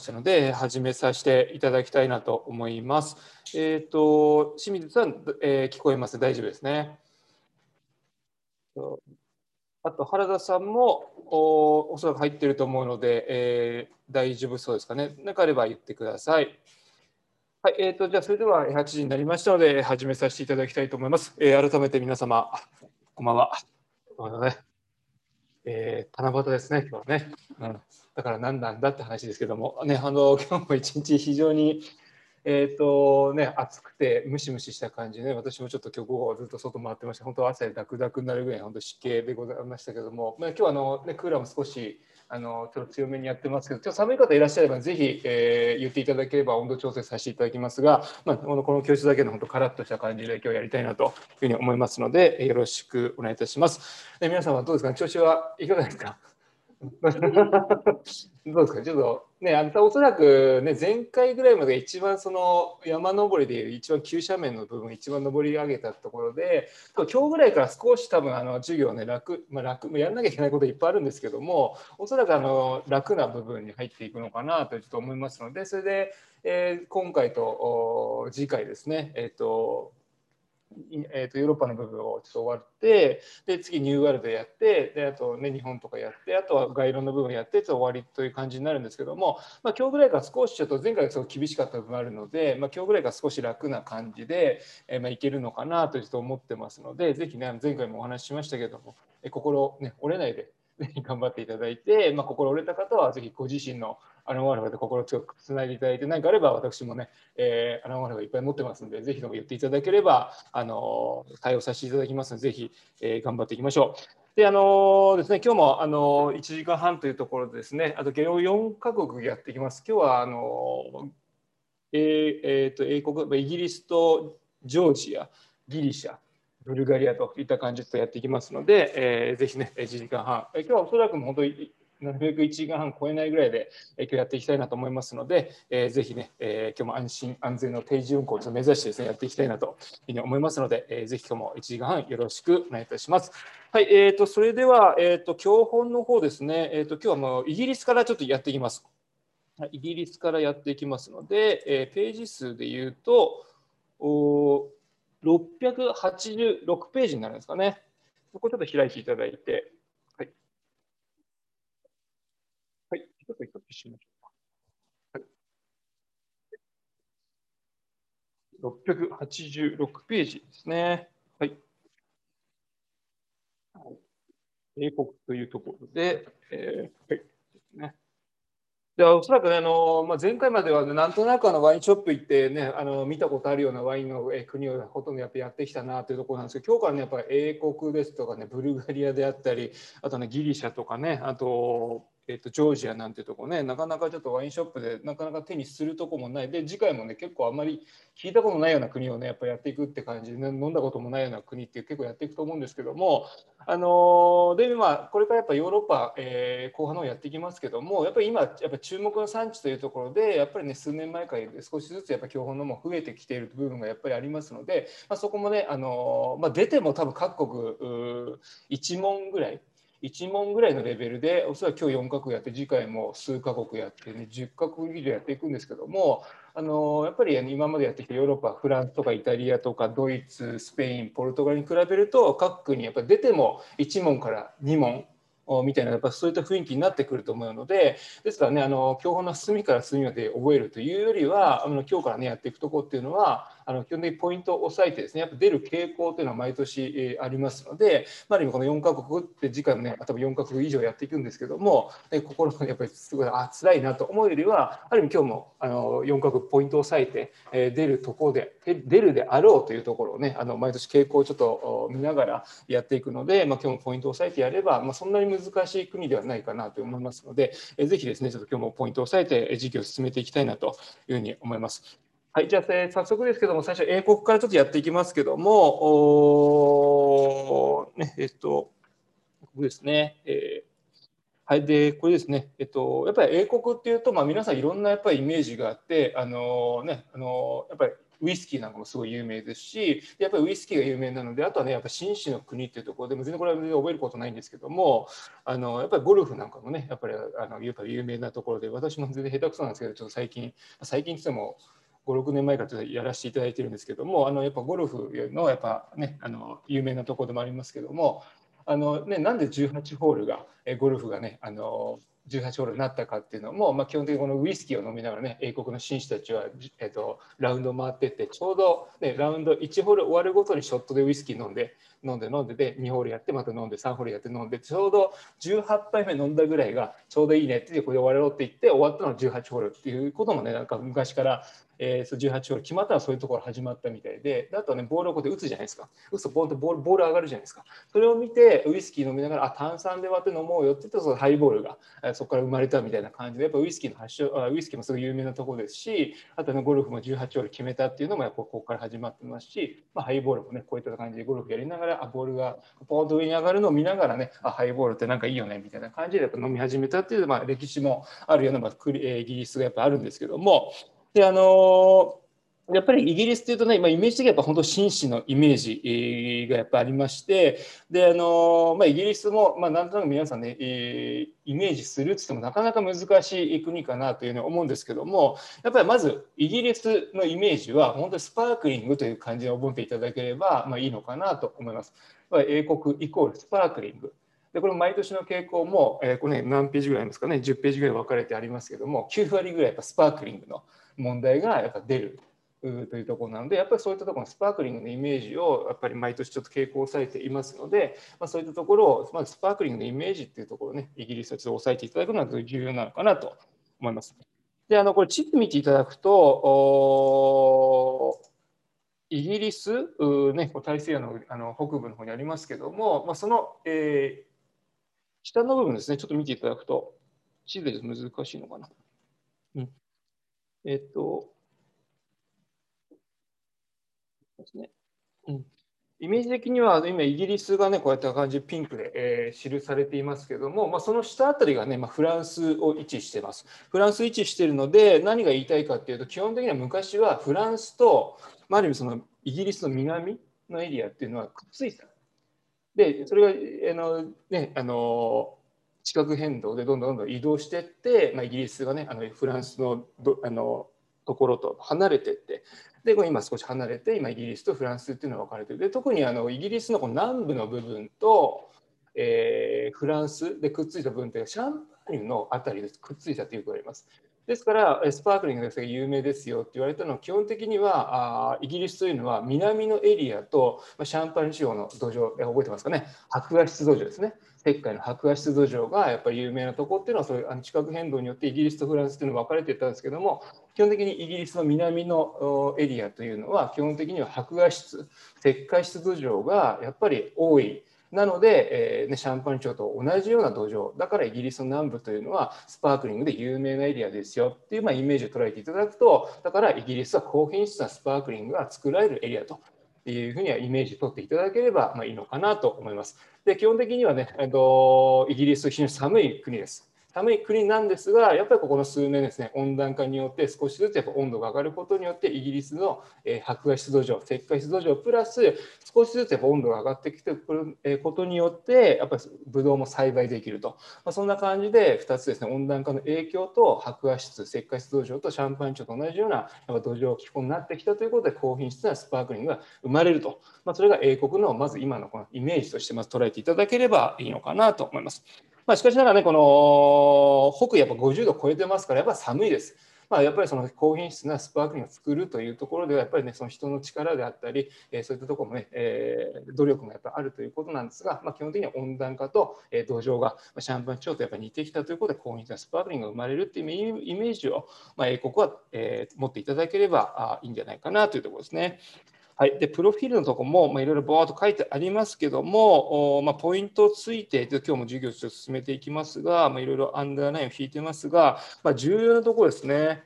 したので始めさせていただきたいなと思います。えっ、ー、と清水さん、えー、聞こえます？大丈夫ですね。あと原田さんもおおそらく入ってると思うので、えー、大丈夫そうですかね。なければ言ってください。はい、えーと、じゃあそれでは8時になりましたので始めさせていただきたいと思います。えー、改めて皆様、こんばんは。こんばんはね。えー、七夕ですね、今日はね。うん、だから何なんだって話ですけども、ね、あの 今日も一日非常に、えーとね、暑くてムシムシした感じね、私もちょっと今日午後ずっと外回ってました、本当汗だくだくになるぐらい、本当湿気でございましたけども、まあ、今日はあの、ね、クーラーも少しあのちょっと強めにやってますけど、今日寒い方いらっしゃれば、ぜひ、えー、言っていただければ温度調整させていただきますが、まあ、このこの教室だけの本当、カラッとした感じで今日やりたいなというふうに思いますので、よろしくお願いいたします。で皆さんはどうですか、調子はいかがですか？どうですか？ちょっとねあんたおそらくね前回ぐらいまで一番その山登りで一番急斜面の部分一番登り上げたところで今日ぐらいから少し多分あの授業ね楽まあ楽やらなきゃいけないこといっぱいあるんですけどもおそらくあの楽な部分に入っていくのかなとちょっと思いますのでそれで、えー、今回と次回ですねえっ、ー、とえーと、ヨーロッパの部分をちょっと終わってで次ニューワールドやってであと、ね、日本とかやってあとは概論の部分やってと終わりという感じになるんですけども、まあ、今日ぐらいから少しちょっと前回がすごい厳しかった部分あるので、まあ、今日ぐらいから少し楽な感じで、えー、まあ、いけるのかなとちょっと思ってますのでぜひね前回もお話ししましたけども、えー、心、ね、折れないで 頑張っていただいて、まあ、心折れた方はぜひご自身のアラモアルファで心強くつないでいただいて、何かあれば私もね、えー、アラモアルファいっぱい持ってますので、ぜひとも言っていただければ、あの対応させていただきますので、ぜひ、えー、頑張っていきましょう。で、あのですね、今日もあの1時間半というところでですね、あと4カ国やっていきます。今日はあの、えーえー、と英国、イギリスとジョージア、ギリシャ、ブルガリアといった感じでやっていきますので、えー、ぜひね、1時間半、え今日はおそらく本当になるべく1時間半超えないぐらいで、え今日やっていきたいなと思いますので、えー、ぜひね、えー、今日も安心安全の定時運行を目指してですね、やっていきたいなというふうに思いますので、えー、ぜひ今日も1時間半よろしくお願いいたします。はい、えーと、それでは、えーと、教本の方ですね、えーと、今日はもうイギリスからちょっとやっていきます。イギリスからやっていきますので、えー、ページ数で言うと、お686ページになるんですかね。そこちょっと開いていただいて、はい。はいちょっと一つしましょうか。はい、686ページですね。はい。英国というところで、えー、はい。ね。でおそらくね、あのまあ、前回までは、ね、なんとなくあのワインショップ行ってね、あの見たことあるようなワインの国をほとんどやってやってきたなというところなんですけど、今日からね、やっぱり英国ですとかね、ブルガリアであったり、あとね、ギリシャとかね、あとえーと、ジョージアなんてとこねなかなかちょっとワインショップでなかなか手にするとこもない。で次回もね結構あんまり聞いたことないような国をねやっぱやっていくって感じで、ね、飲んだこともないような国って結構やっていくと思うんですけどもあのでまあこれからやっぱヨーロッパ、えー、後半のやっていきますけどもやっぱり今やっぱ注目の産地というところでやっぱりね数年前から少しずつやっぱ標本のも増えてきている部分がやっぱりありますので、まあ、そこもねあの、まあ、出ても多分各国1問ぐらい1問ぐらいのレベルでおそらく今日4カ国やって次回も数カ国やってね10カ国以上やっていくんですけどもあのやっぱり今までやってきたヨーロッパフランスとかイタリアとかドイツスペインポルトガルに比べると各国やっぱり出ても1問から2問みたいなやっぱそういった雰囲気になってくると思うのでですからねあの教本の隅から隅まで覚えるというよりはあの今日からねやっていくとこっていうのはあの基本的にポイントを押さえてですねやっぱ出る傾向というのは毎年ありますので、まあ、る意味この4カ国って次回もね多分4カ国以上やっていくんですけども心がやっぱりすごいあ辛いなと思うよりはある意味今日もあの4カ国ポイントを押さえて、え出るところで出るであろうというところをねあの毎年傾向をちょっと見ながらやっていくので、まあ、今日もポイントを押さえてやれば、まあ、そんなに難しい国ではないかなと思いますので、えぜひですねちょっと今日もポイントを押さえて授業を進めていきたいなというふうに思います。はい、じゃあ、えー、早速ですけども、最初、英国からちょっとやっていきますけども、おね、えっと、ここですね。えーはい、でこれですね、えっと、やっぱり英国っていうと、まあ、皆さんいろんなやっぱりイメージがあって、あのね、あのやっぱりウイスキーなんかもすごい有名ですしやっぱりウイスキーが有名なのであとはねやっぱ紳士の国っていうところで全然これは全然覚えることないんですけどもあのやっぱりゴルフなんかもねやっぱりあのやっぱ有名なところで私も全然下手くそなんですけどちょっと最近最近って言っても56年前からやらせていただいてるんですけどもあのやっぱゴルフのやっぱねあの有名なところでもありますけどもあの、ね、なんで18ホールがえゴルフがねあの18ホールになったかっていうのも、まあ、基本的にこのウイスキーを飲みながらね英国の紳士たちは、えっと、ラウンド回ってってちょうど、ね、ラウンド1ホール終わるごとにショットでウイスキー飲んで飲んで飲んでで2ホールやってまた飲んで3ホールやって飲んでちょうど18杯目飲んだぐらいがちょうどいいねってこれで終わろうって言って終わったのが18ホールっていうこともねなんか昔からえー、そ18ホール決まったらそういうところ始まったみたいで、であとはね、ボールをこうやって打つじゃないですか。打つとボールボールボール上がるじゃないですか。それを見て、ウイスキー飲みながら、あ、炭酸で割って飲もうよって言って、そのハイボールが、えそこから生まれたみたいな感じで、やっぱウイスキーの発祥、あウイスキーもすごい有名なところですし、あとね、ゴルフも18ホール決めたっていうのも、やっぱここから始まってますし、まあ、ハイボールもね、こういった感じでゴルフやりながら、あ、ボールがポーンと上に上がるのを見ながらね、あ、ハイボールってなんかいいよねみたいな感じでやっぱ飲み始めたっていう、まあ、歴史もあるような、まあ、イギリスがやっぱあるんですけども、で、あのーやっぱりイギリスっていうとね、まあ、イメージ的にはやっぱ本当紳士のイメージがやっぱありましてであの、まあ、イギリスも、まあ、なんとなく皆さんね、えー、イメージするって言ってもなかなか難しい国かなというふうに思うんですけどもやっぱりまずイギリスのイメージは本当にスパークリングという感じで覚えていただければ、まあ、いいのかなと思います。英国イコールスパークリングでこれ毎年の傾向も、えー、これね何ページぐらいですかね10ページぐらい分かれてありますけども9割ぐらいやっぱスパークリングの問題がやっぱ出るというところなのでやっぱりそういったところのスパークリングのイメージをやっぱり毎年ちょっと傾向を抑えていますので、まあ、そういったところをまずスパークリングのイメージっていうところをねイギリスはちょっと抑えていただくのは重要なのかなと思います。であのこれ地図見ていただくとイギリス、ね、大西洋のあの北部の方にありますけども、まあ、その、えー、下の部分ですねちょっと見ていただくと地図で難しいのかな。うん、えっとですね。うん、イメージ的には今イギリスがねこうやった感じピンクで、えー、記されていますけども、まあ、その下あたりがね、まあ、フランスを位置してます。フランス位置しているので何が言いたいかっていうと基本的には昔はフランスと、まあ、ある意味そのイギリスの南のエリアっていうのはくっついた。でそれがあの、ね、あの地殻変動でどんどんどんどん移動していって、まあ、イギリスがねあのフランスのあのところと離れていって。で今少し離れて今イギリスとフランスっていうのが分かれてる。で特にあのイギリスのこの南部の部分と、えー、フランスでくっついた部分ってシャンパーニュの辺りでくっついたということがあります。ですからスパークリングが有名ですよって言われたのは基本的にはあイギリスというのは南のエリアとまあシャンパーニュ地方の土壌覚えてますかね？白亜質土壌ですね。石灰の白亜質土壌がやっぱり有名なとこっていうのはそういうあの地殻変動によってイギリスとフランスっていうのが分かれてたんですけども基本的にイギリスの南のエリアというのは基本的には白亜質石灰質土壌がやっぱり多い。なので、えーね、シャンパン町と同じような土壌だからイギリスの南部というのはスパークリングで有名なエリアですよっていう、まあ、イメージを捉えていただくとだからイギリスは高品質なスパークリングが作られるエリアというふうにはイメージ取っていただければまあいいのかなと思います。で基本的にはね、えっと、イギリス非常に寒い国です。寒い国なんですが、やっぱりここの数年ですね、温暖化によって少しずつやっぱ温度が上がることによって、イギリスの、え白亜質土壌、石灰質土壌プラス、少しずつやっぱ温度が上がってきてくることによって、やっぱりブドウも栽培できると、まあ、そんな感じで2つですね、温暖化の影響と白亜質、石灰質土壌とシャンパン地と同じようなやっぱ土壌気候になってきたということで、高品質なスパークリングが生まれると、まあ、それが英国のまず今のこのイメージとしてまず捉えていただければいいのかなと思います。まあ、しかしながらね、この北やっぱ50度超えてますから、やっぱ寒いです。まあ、やっぱりその高品質なスパークリングを作るというところでは、やっぱりね、その人の力であったり、えー、そういったところもね、えー、努力もやっぱあるということなんですが、まあ、基本的には温暖化と、えー、土壌がシャンパン地方とやっぱ似てきたということで、高品質なスパークリングが生まれるっていうイメージを、まあ、英国は、えー、持っていただければあいいんじゃないかなというところですね。はい、でプロフィールのところも、まあ、いろいろぼーっと書いてありますけども、おまあ、ポイントをついて、今日も授業を進めていきますが、まあ、いろいろアンダーラインを引いてますが、まあ、重要なところですね。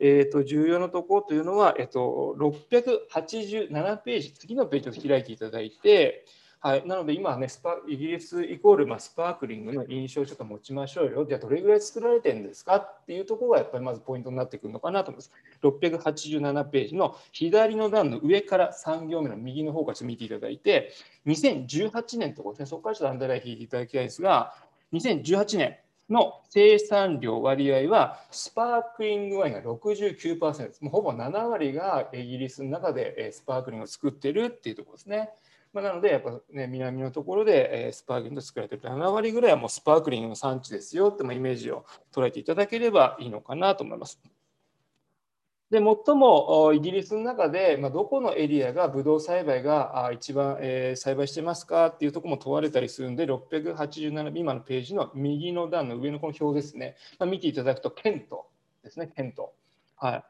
えーと、重要なところというのは、えーと、687ページ、次のページを開いていただいて、はい、なので今ねスパ、イギリスイコール、まあ、スパークリングの印象をちょっと持ちましょうよ。じゃあ、どれぐらい作られてるんですかっていうところがやっぱりまずポイントになってくるのかなと思います。687ページの左の段の上から3行目の右の方から見ていただいて、2018年とこですね、そこからちょっとアンダーライン引いていただきたいんですが、2018年、の生産量割合はスパークリングワインが69%です。もうほぼ7割がイギリスの中でスパークリングを作ってるっていうところですね。まあ、なので、やっぱね、南のところで、えスパークリング作られてる7割ぐらいはもうスパークリングの産地ですよってイメージを捉えていただければいいのかなと思います。で最もイギリスの中で、まあ、どこのエリアがブドウ栽培が一番、えー、栽培してますかっていうところも問われたりするんで、687今のページの右の段の上のこの表ですね、まあ、見ていただくと、ケントですね、ケント。はい、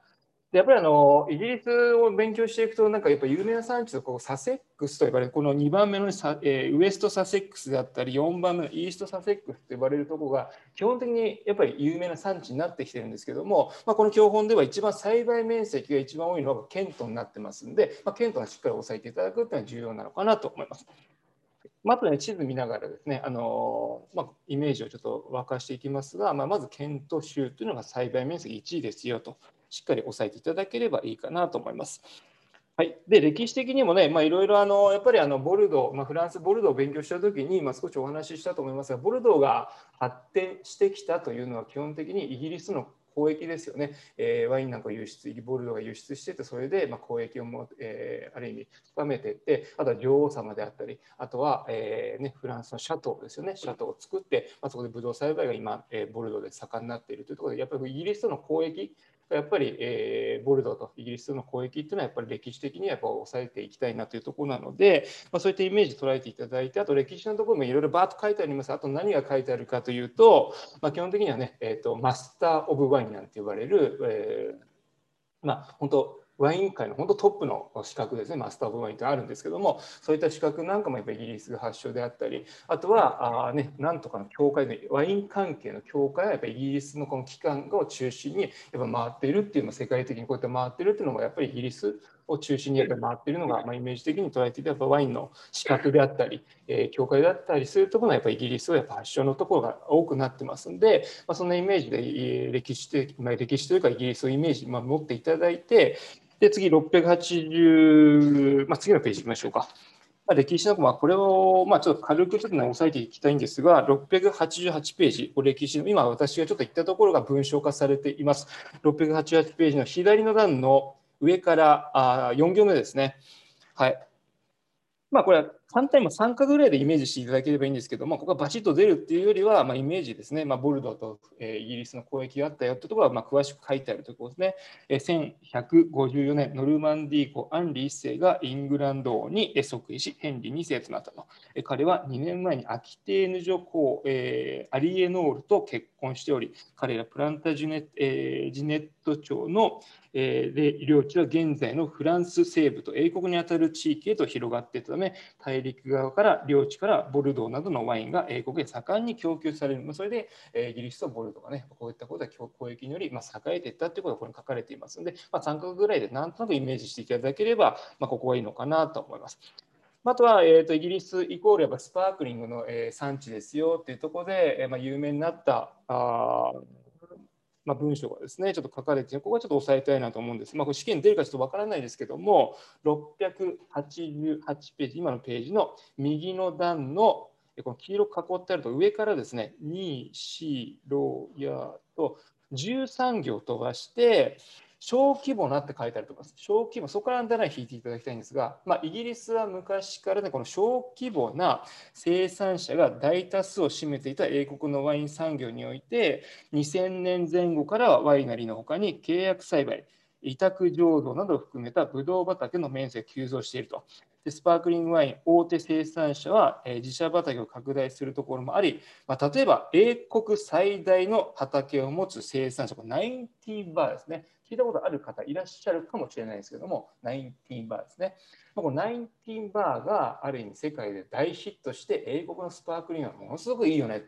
やっぱりあのイギリスを勉強していくと、なんかやっぱ有名な産地のこうサセックスと呼ばれる、この2番目のサ、えー、ウエストサセックスであったり、4番目のイーストサセックスと呼ばれるところが、基本的にやっぱり有名な産地になってきてるんですけども、まあ、この教本では一番栽培面積が一番多いのがケントになってますんで、まあ、ケントはしっかり押さえていただくというのは重要なのかなと思います。まずね、地図見ながらですね、あのまあ、イメージをちょっと沸かしていきますが、まあ、まずケント州というのが栽培面積1位ですよと。しっかり押さえていただければいいかなと思います。はい、で歴史的にもね、いろいろやっぱりあのボルドー、まあ、フランス・ボルドーを勉強したときに、まあ、少しお話ししたと思いますが、ボルドーが発展してきたというのは、基本的にイギリスの交易ですよね、えー、ワインなんか輸出、ボルドーが輸出してて、それでまあ交易をも、えー、ある意味深めていって、あとは女王様であったり、あとは、えーね、フランスのシャトーですよね、シャトーを作って、まあ、そこでブドウ栽培が今、えー、ボルドーで盛んになっているというところで、やっぱりイギリスとの交易、やっぱり、えー、ボルドーとイギリスの交易っていうのはやっぱり歴史的にはやっぱ抑えていきたいなというところなので、まあ、そういったイメージ捉えていただいてあと歴史のところもいろいろバーッと書いてあります。あと何が書いてあるかというと、まあ、基本的にはね、えーと、マスター・オブ・ワインなんて呼ばれる、えー、まあ本当ワイン界の本当トップの資格ですね、マスター・オブ・ワインってあるんですけども、そういった資格なんかもやっぱりイギリスが発祥であったり、あとは、あね、なんとかの協会で、ワイン関係の協会はやっぱりイギリスのこの機関を中心にやっぱ回っているっていうの世界的にこうやって回っているっていうのがやっぱりイギリスを中心にやっぱり回っているのが、まあ、イメージ的に捉えていて、やっぱワインの資格であったり、えー、協会であったりするところはやっぱりイギリスはやっぱ発祥のところが多くなってますんで、まあ、そんなイメージで歴史的、まあ、歴史というかイギリスをイメージ、まあ、持っていただいて、で、次、680、まあ、次のページ行きましょうか。まあ、歴史の、まあ、これを、まあ、ちょっと軽くちょっと、ね、押さえていきたいんですが、688ページ、歴史の、今私がちょっと言ったところが文章化されています。688ページの左の段の上からあ4行目ですね。はい。まあ、これは簡単に3角ぐらいでイメージしていただければいいんですけども、ここがバチッと出るっていうよりは、まあ、イメージですね、まあ、ボルドーと、えー、イギリスの交易があったよってところは、まあ、詳しく書いてあるところですね。えー、1154年、ノルマンディー公アンリ1世がイングランド王に即位し、ヘンリー2世となったと。えー、彼は2年前にアキテーヌ女皇、えー、アリエノールと結婚しており、彼らプランタジュネ,、えー、ジネット町の、えー、領地は現在のフランス西部と英国にあたる地域へと広がっていたため、大陸側から領地からボルドーなどのワインが英国へ盛んに供給されるま。それで、えー、イギリスとボルドーがね、こういったことで交易により、まあ、栄えていったということがここに書かれていますので、まあ、3角ぐらいでなんとなくイメージしていただければ、まあ、ここはいいのかなと思います。あとは、えーと、イギリスイコールやっぱスパークリングの、えー、産地ですよっていうところで、えーまあ、有名になったあまあ、文章がですね、ちょっと書かれて、ここはちょっと押さえたいなと思うんです。まあ、これ試験出るかちょっとわからないですけども、688ページ、今のページの右の段のこの黄色く囲ってあると上からですね、2、4、6、やと13行飛ばして、小規模なって書いてあると思います。小規模、そこからアンダーライン引いていただきたいんですが、まあ、イギリスは昔からね、この小規模な生産者が大多数を占めていた英国のワイン産業において、2000年前後からはワイナリーのほかに契約栽培、委託醸造などを含めたブドウ畑の面積が急増していると。でスパークリングワイン大手生産者は、えー、自社畑を拡大するところもあり、まあ、例えば英国最大の畑を持つ生産者、ナインティーバーですね。聞いたことある方いらっしゃるかもしれないですけども、ナインティーバーですね。まあこのナインティーバーがある意味世界で大ヒットして、英国のスパークリングはものすごくいいよね。っ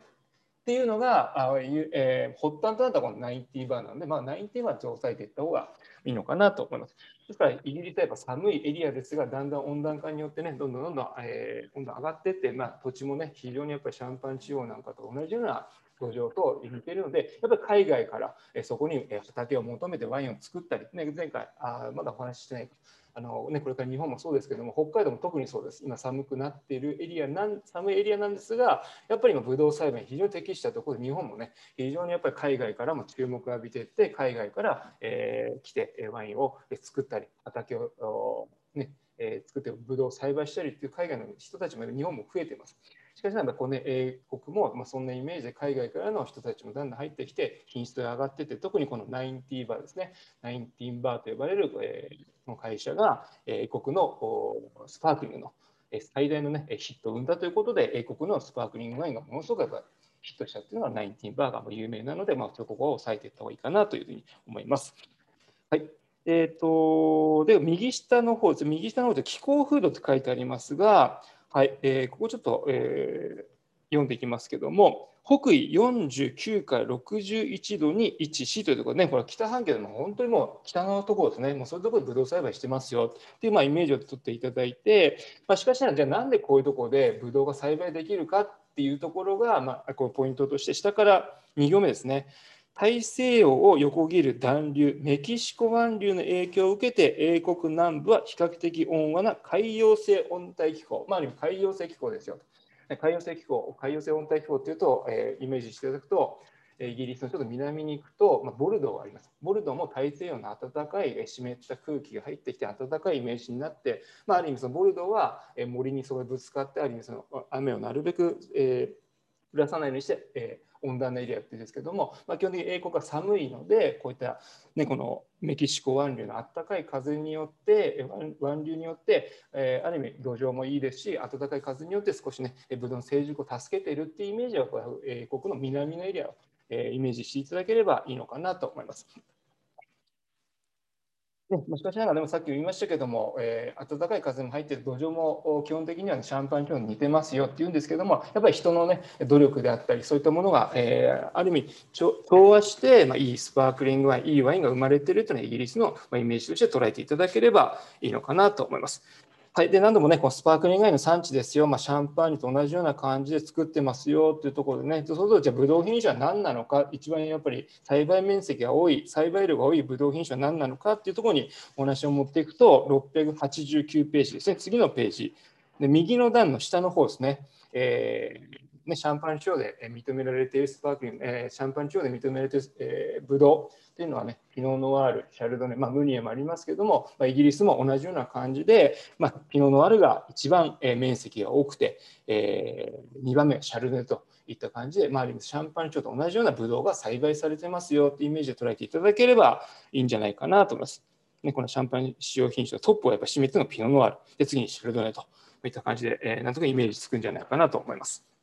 ていうのが、あえー、発端となったこの90バーなので、まあ、90バーで押さえていった方がいいのかなと思います。ですから、イギリスはやっぱ寒いエリアですが、だんだん温暖化によってね、どんどんどんどん、えー、温度上がっていって、まあ、土地もね、非常にやっぱりシャンパン地方なんかと同じような土壌と似ているので、やっぱり海外からそこに畑を求めてワインを作ったり、ね、前回あ、まだお話ししてないあの、ね、これから日本もそうですけども、北海道も特にそうです、今寒くなっているエリアなん、寒いエリアなんですが、やっぱり今、ブドウ栽培非常に適したところで、日本もね、非常にやっぱり海外からも注目を浴びていって、海外から、えー、来てワインを作ったり、畑を、ねえー、作ってブドウを栽培したりっていう海外の人たちも日本も増えています。しかしながらこの英国も、まあ、そんなイメージで海外からの人たちもだんだん入ってきて品質が上がってて特にこの90バーですね。19バーと呼ばれる、えー、の会社が英国のスパークリングの最大の、ね、ヒットを生んだということで英国のスパークリングワインがものすごくヒットしたというのが19バーガーも有名なので、まあ、そこを押さえていった方がいいかなというふうに思います。はい。えーと、で右下の方です、右下の方で気候風土って書いてありますが、はい、えー、ここちょっと、えー、読んでいきますけども、北緯49から61度に位置しというところでね、これ北半球でも本当にもう北のところですね、もうそういうところでブドウ栽培してますよっていうまあイメージを取っていただいて、まあ、しかしながら、じゃあなんでこういうところでブドウが栽培できるかっていうところが、まあ、こうポイントとして、下から2行目ですね。大西洋を横切る暖流、メキシコ湾流の影響を受けて、英国南部は比較的温和な海洋性温帯気候、まあ、海洋性気候ですよ。海洋性気候、海洋性温帯気候というと、えー、イメージしていただくと、イギリスのちょっと南に行くと、まあ、ボルドーがあります。ボルドーも大西洋の暖かい湿った空気が入ってきて暖かいイメージになって、まあ、ある意味そのボルドーは森にそれぶつかって、ある意味その雨をなるべく、えー、降らさないようにして、えー温暖なエリアって言うんですけども、まあ、基本的に英国は寒いのでこういった、ね、このメキシコ湾流のあったかい風によって湾流によって、えー、ある意味土壌もいいですし暖かい風によって少しねブドウの成熟を助けているっていうイメージは英国の南のエリアを、えー、イメージしていただければいいのかなと思います。ね、しかしながら、でもさっき言いましたけども、えー、暖かい風も入っている土壌も基本的には、ね、シャンパン気温に似てますよって言うんですけども、やっぱり人の、ね、努力であったり、そういったものが、えー、ある意味調和して、まあ、いいスパークリングワイン、いいワインが生まれているというのは、イギリスのまあイメージとして捉えていただければいいのかなと思います。はい、で何度もね、このスパークリングワインの産地ですよ、まあ、シャンパーニュと同じような感じで作ってますよというところでね、そうすると、じゃあ、ブドウ品種は何なのか、一番やっぱり栽培面積が多い、栽培量が多いブドウ品種は何なのかっていうところにお話を持っていくと、689ページですね、次のページ、で右の段の下の方ですね、えー、ねシャンパン地方で認められているスパークリング、えー、シャンパン地方で認められている、えー、ブドウ、っていうのはね、ピノノワール、シャルドネ、まあ、ムニエもありますけれども、まあ、イギリスも同じような感じで、まあ、ピノノワールが一番、えー、面積が多くて、えー、2番目はシャルドネといった感じで、まあ、シャンパン町と同じようなブドウが栽培されてますよってイメージで捉えていただければいいんじゃないかなと思います。ね、このシャンパン使用品種のトップをやっぱ占めてるのがピノノワール、で次にシャルドネといった感じで、えー、なんとかイメージつくんじゃないかなと思います。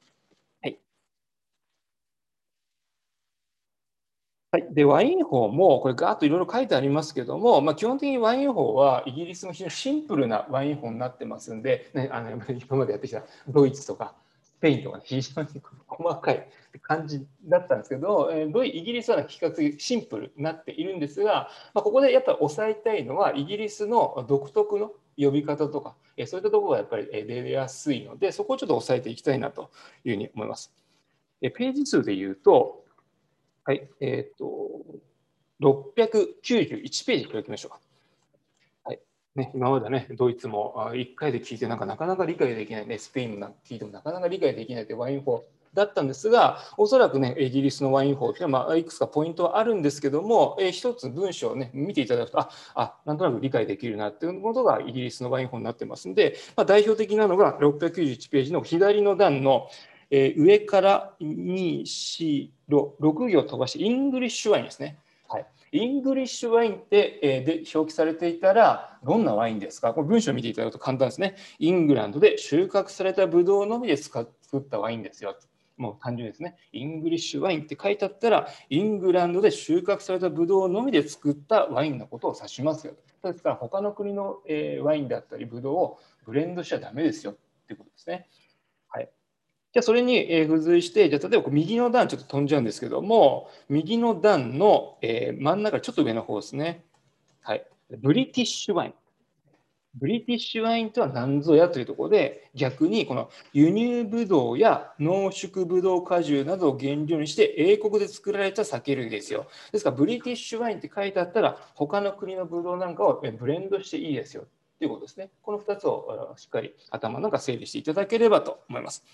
はい、でワイン法もこれガーッといろいろ書いてありますけども、まあ、基本的にワイン法はイギリスも非常にシンプルなワイン法になってますんで、ね、あの 今までやってきたドイツとかスペインとか、ね、非常に細かい感じだったんですけど、えー、イギリスは比較的シンプルになっているんですが、まあ、ここでやっぱり押さえたいのはイギリスの独特の呼び方とか、そういったところがやっぱり出やすいので、そこをちょっと押さえていきたいなというふうに思います。ページ数で言うと、はい、えっ、ー、と、691ページ開きましょう。はいね、今までね、ドイツもあ1回で聞いてなんかなかなか理解できない、ね、スペインも聞いてもなかなか理解できないというワイン法だったんですが、おそらくね、イギリスのワイン法っていうのは、まあ、いくつかポイントはあるんですけども、えー、一つ文章をね、見ていただくと、あ、あ、なんとなく理解できるなっていうことがイギリスのワイン法になってますんで、まあ、代表的なのが691ページの左の段の、えー、上から2、4、6行飛ばして、イングリッシュワインですね。はい、イングリッシュワインって、えー、で表記されていたら、どんなワインですか？これ文章を見ていただくと簡単ですね。イングランドで収穫されたブドウのみで作ったワインですよ。もう単純ですね。イングリッシュワインって書いてあったら、イングランドで収穫されたブドウのみで作ったワインのことを指しますよ。ですから、他の国の、えー、ワインだったりブドウをブレンドしちゃダメですよっていうことですね。じゃあそれに付随して、じゃあ例えば右の段ちょっと飛んじゃうんですけども、右の段のえ真ん中ちょっと上の方ですね。はい。ブリティッシュワイン。ブリティッシュワインとは何ぞやというところで、逆にこの輸入ブドウや濃縮ブドウ果汁などを原料にして英国で作られた酒類ですよ。ですから、ブリティッシュワインって書いてあったら、他の国のブドウなんかをブレンドしていいですよということですね。この2つをしっかり頭の中整理していただければと思います。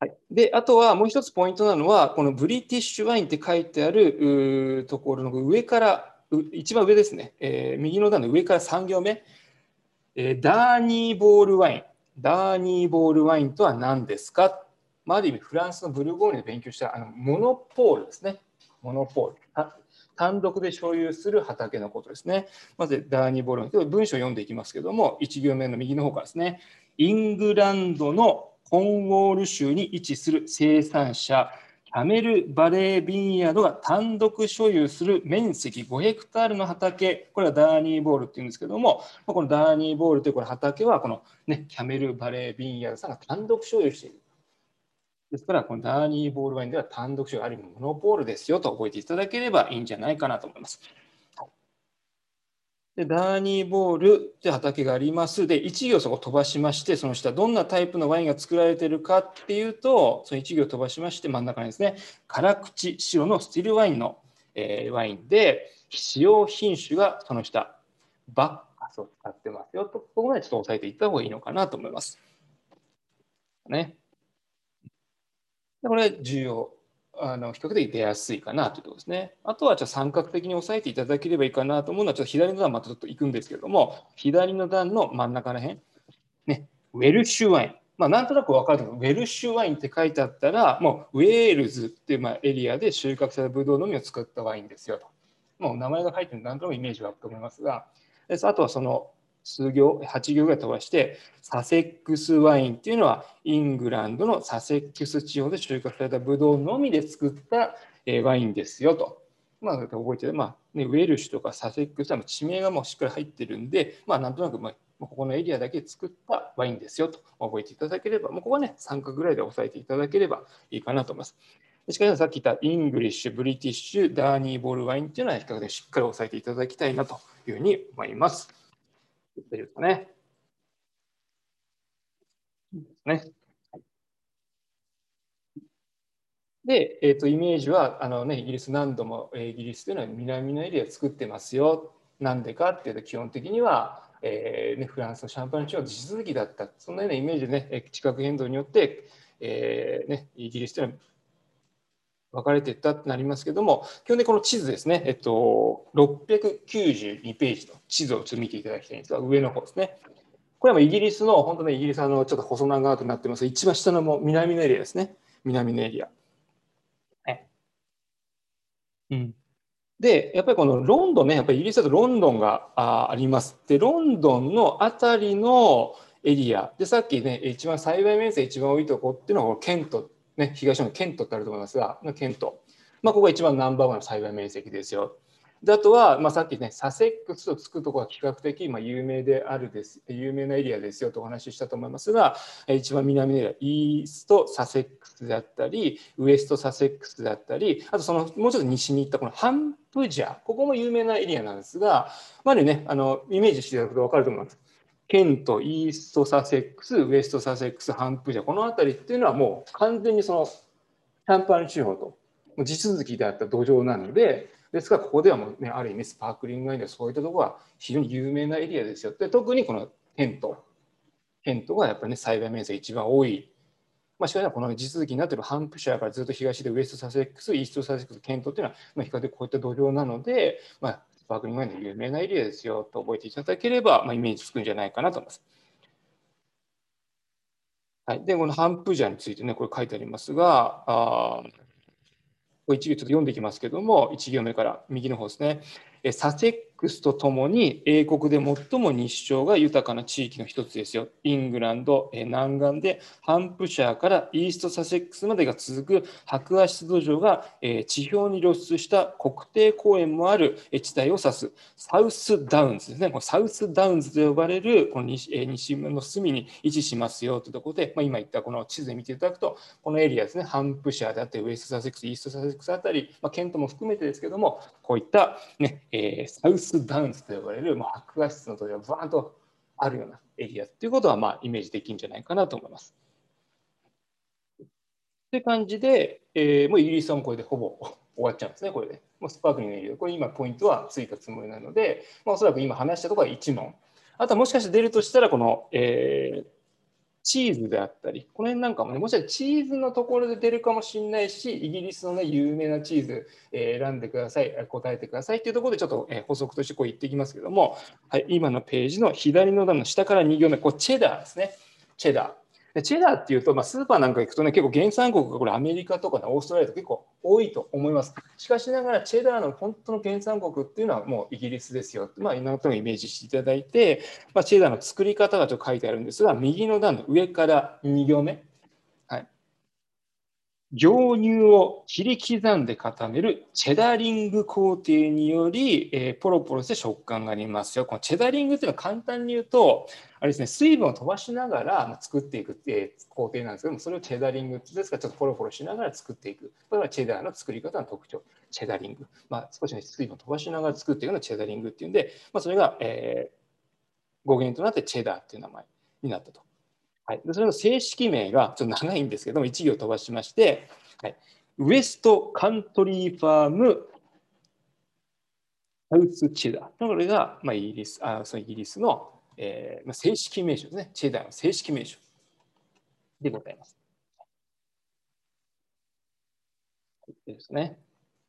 はい、であとはもう一つポイントなのは、このブリティッシュワインって書いてあるところの上から一番上ですね、えー、右の段の上から3行目、えー、ダーニーボールワイン。ダーニーボールワインとは何ですか？まあ、ある意味、フランスのブルゴーニュで勉強したあのモノポールですね。モノポール。単独で所有する畑のことですね。まず、ダーニーボールワイン。文章を読んでいきますけども、1行目の右の方からですね。イングランドのコンウォール州に位置する生産者、キャメルバレービンヤードが単独所有する面積5ヘクタールの畑、これはダーニーボールっていうんですけども、このダーニーボールというこの畑は、この、ね、キャメルバレービンヤードさんが単独所有している。ですから、このダーニーボールワインでは単独所有、ある意味モノポールですよと覚えていただければいいんじゃないかなと思います。でダーニーボールって畑があります。で、1行そこ飛ばしまして、その下、どんなタイプのワインが作られてるかっていうと、その1行飛ばしまして、真ん中にですね、辛口白のスティルワインの、えー、ワインで、使用品種がその下、バッカスを使ってますよと、ここまでちょっと押さえていった方がいいのかなと思います。ね。これ重要あの比較的出やすいかなというところですね。あとはじゃ三角的に押さえていただければいいかなと思うのは、ちょっと左の段またちょっと行くんですけれども、左の段の真ん中ら辺、ね、ウェルシュワイン。まあ、なんとなく分かるけど、ウェルシュワインって書いてあったら、もうウェールズっていうまあエリアで収穫されたブドウのみを作ったワインですよと。もう名前が書いてるのなんとなくイメージがあると思いますが、あとはその数行、8行ぐらい飛ばして、サセックスワインっていうのは、イングランドのサセックス地方で収穫されたブドウのみで作ったワインですよと。まあ、覚えて、まあね、ウェルシュとかサセックスは地名がもうしっかり入ってるんで、まあ、なんとなく、まあ、ここのエリアだけ作ったワインですよと覚えていただければ、もうここはね、3角ぐらいで押さえていただければいいかなと思います。しかし、さっき言ったイングリッシュ、ブリティッシュ、ダーニーボールワインっていうのは比較的しっかり押さえていただきたいなというふうに思います。大丈夫ですかね。ね。で、えーと、イメージはあの、ね、イギリス何度もイギリスというのは南のエリアを作ってますよ。なんでかっていうと基本的には、えーね、フランスのシャンパン地方地続きだった。そんなようなイメージでね、地殻変動によって、えーね、イギリスというのは分かれていったとなりますけども、基本的にこの地図ですね、えっと、692ページの地図をちょっと見ていただきたいんですが、上の方ですね。これはもうイギリスの、本当ね、イギリスのちょっと細長くなってます。一番下のもう南のエリアですね。南のエリア。はいうん、で、やっぱりこのロンドンね、やっぱりイギリスだとロンドンがあります。で、ロンドンのあたりのエリア、で、さっきね、一番栽培面積一番多いところっていうのはケントね、東のケントってあると思いますが、ケント。まあ、ここが一番ナンバーワンの栽培面積ですよ。であとは、まあ、さっきね、サセックスとつくところが比較的、まあ、有名であるです、有名なエリアですよとお話ししたと思いますが、一番南のエリア、イーストサセックスであったり、ウエストサセックスであったり、あとそのもうちょっと西に行ったこのハンプジャ、ここも有名なエリアなんですが、まだね、あのイメージしていただくと分かると思います。ケント、イーストサセックス、ウエストサセックス、ハンプジャー、この辺りっていうのはもう完全にそのシャンパン地方と地続きであった土壌なので、ですからここではもう、ね、ある意味スパークリングワインでそういったところは非常に有名なエリアですよ。で特にこのケント、ケントがやっぱりね栽培面積一番多い。まあ、しかしこの地続きになっているハンプシャーからずっと東でウエストサセックス、イーストサセックス、ケントっていうのは、まあ、比較的こういった土壌なので、まあ、パークリングの有名なエリアですよと覚えていただければ、まあ、イメージつくんじゃないかなと思います。はい、で、このハンプジャーについてね、これ書いてありますが、あこれ一行ちょっと読んでいきますけども、1行目から右の方ですね。えサセックスとともに英国で最も日照が豊かな地域の一つですよ。イングランド南岸でハンプシャーからイーストサセックスまでが続く白亜質土壌が地表に露出した国定公園もある地帯を指すサウスダウンズですね。サウスダウンズと呼ばれるこの西西の隅に位置しますよというところで、まあ、今言ったこの地図で見ていただくと、このエリアですね、ハンプシャーであってウエストサセックス、イーストサセックスあたり、まあ、ケントも含めてですけども、こういった、ねえー、サウスダウンズと呼ばれる、まあ、白亜質の土壌がバーンとあるようなエリアということは、まあ、イメージできるんじゃないかなと思います。って感じで、えー、もうイギリスはこれでほぼ終わっちゃうんですね、これで。もうスパークリングエリア。これ今ポイントはついたつもりなので、まあ、おそらく今話したところは1問。あとはもしかして出るとしたら、この、えー、チーズであったり、この辺なんかもね、もしかしたらチーズのところで出るかもしれないし、イギリスのね、有名なチーズ、えー、選んでください、答えてくださいっていうところでちょっと、えー、補足としてこう言っていきますけども、はい、今のページの左の段の下から2行目、これチェダーですね。チェダー。でチェダーっていうと、まあ、スーパーなんか行くとね、結構原産国がこれアメリカとか、ね、オーストラリアと結構多いと思います。しかしながら、チェダーの本当の原産国っていうのはもうイギリスですよ。まあ、いろんなことをイメージしていただいて、まあ、チェダーの作り方がちょっと書いてあるんですが、右の段の上から2行目。牛乳を切り刻んで固めるチェダリング工程により、えー、ポロポロして食感がありますよ。このチェダリングっていうのは簡単に言うと、あれですね、水分を飛ばしながら作っていくって工程なんですけども、それをチェダリングですから、ちょっとポロポロしながら作っていく。これがチェダーの作り方の特徴。チェダリング。まあ、少し、ね、水分を飛ばしながら作っていくのがチェダリングっていうんで、まあ、それが、えー、語源となってチェダーっていう名前になったと。はい、それの正式名がちょっと長いんですけども、1行飛ばしまして、はい、ウエストカントリーファームハウスチェダー。これが、まあ、イギリスあそのイギリスの、えーまあ、正式名称ですね。チェダーの正式名称でございます。ですね。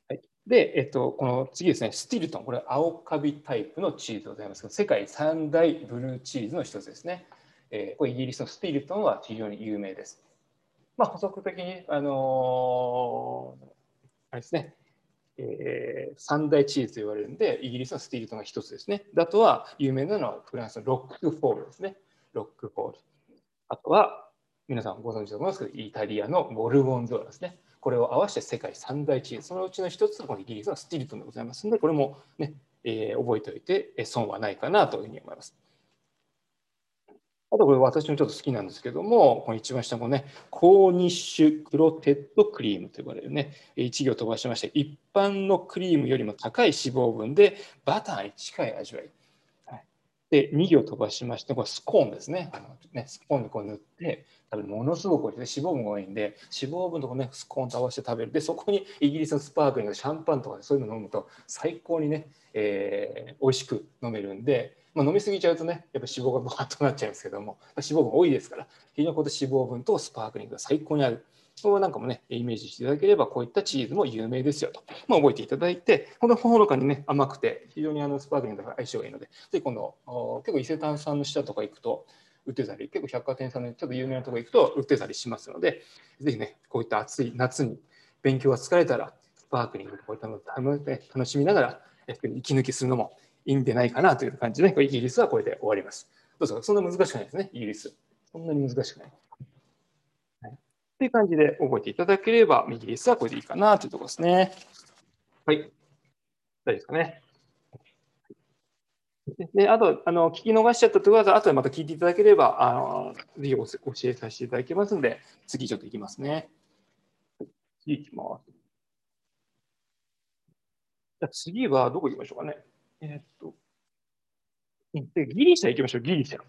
はい、で、えっと、この次ですね、スティルトン、これ青カビタイプのチーズでございますけど、世界三大ブルーチーズの一つですね。えー、これイギリスのスティルトンは非常に有名です。まあ、補足的に、あのー、あれですね、えー、三大チーズと言われるんで、イギリスのスティルトンが一つですね。あとは有名なのはフランスのロックフォールですね。ロックフォール。あとは、皆さんご存知だと思いますけど、イタリアのゴルゴンゾーラですね。これを合わせて世界三大チーズ、そのうちの一つがこのイギリスのスティルトンでございますので、これもね、えー、覚えておいて損はないかなというふうに思います。あとこれ私もちょっと好きなんですけども、この一番下もね、コーニッシュクロテッドクリームと呼ばれるね、1行飛ばしまして、一般のクリームよりも高い脂肪分でバターに近い味わい。はい、で、2行飛ばしまして、これスコーンですね。あのねスコーンでこう塗って、多分ものすごく脂肪分が多いんで、脂肪分とこね、スコーンと合わせて食べる。で、そこにイギリスのスパークリング、シャンパンとかそういうの飲むと最高にね、えー、美味しく飲めるんで、まあ、飲みすぎちゃうとねやっぱ脂肪がバーッとなっちゃうんですけども脂肪分多いですから非常にこ脂肪分とスパークリングが最高にあるこなんかもね、イメージしていただければ、こういったチーズも有名ですよと、まあ、覚えていただいて、ほんほのかにね、甘くて、非常にあのスパークリングと相性がいいので、ぜひ今度、結構伊勢丹さんの下とか行くと、売ってたり、結構百貨店さんのちょっと有名なところ行くと売ってたりしますので、ぜひね、こういった暑い夏に勉強が疲れたら、スパークリングこういったのを楽しみながら、息抜きするのもいいんじゃないかなという感じで、イギリスはこれで終わります。どうぞ、そんな難しくないですね、イギリス。そんなに難しくない。はい、という感じで覚えていただければ、イギリスはこれでいいかなというところですね。はい。大丈夫ですかね。であとあの、聞き逃しちゃったところは、あとでまた聞いていただければ、あのぜひ教えさせていただきますので、次ちょっといきますね。次いきます。じゃ次はどこ行きましょうかね。えー、っと、ギリシャ行きましょう、ギリシャ。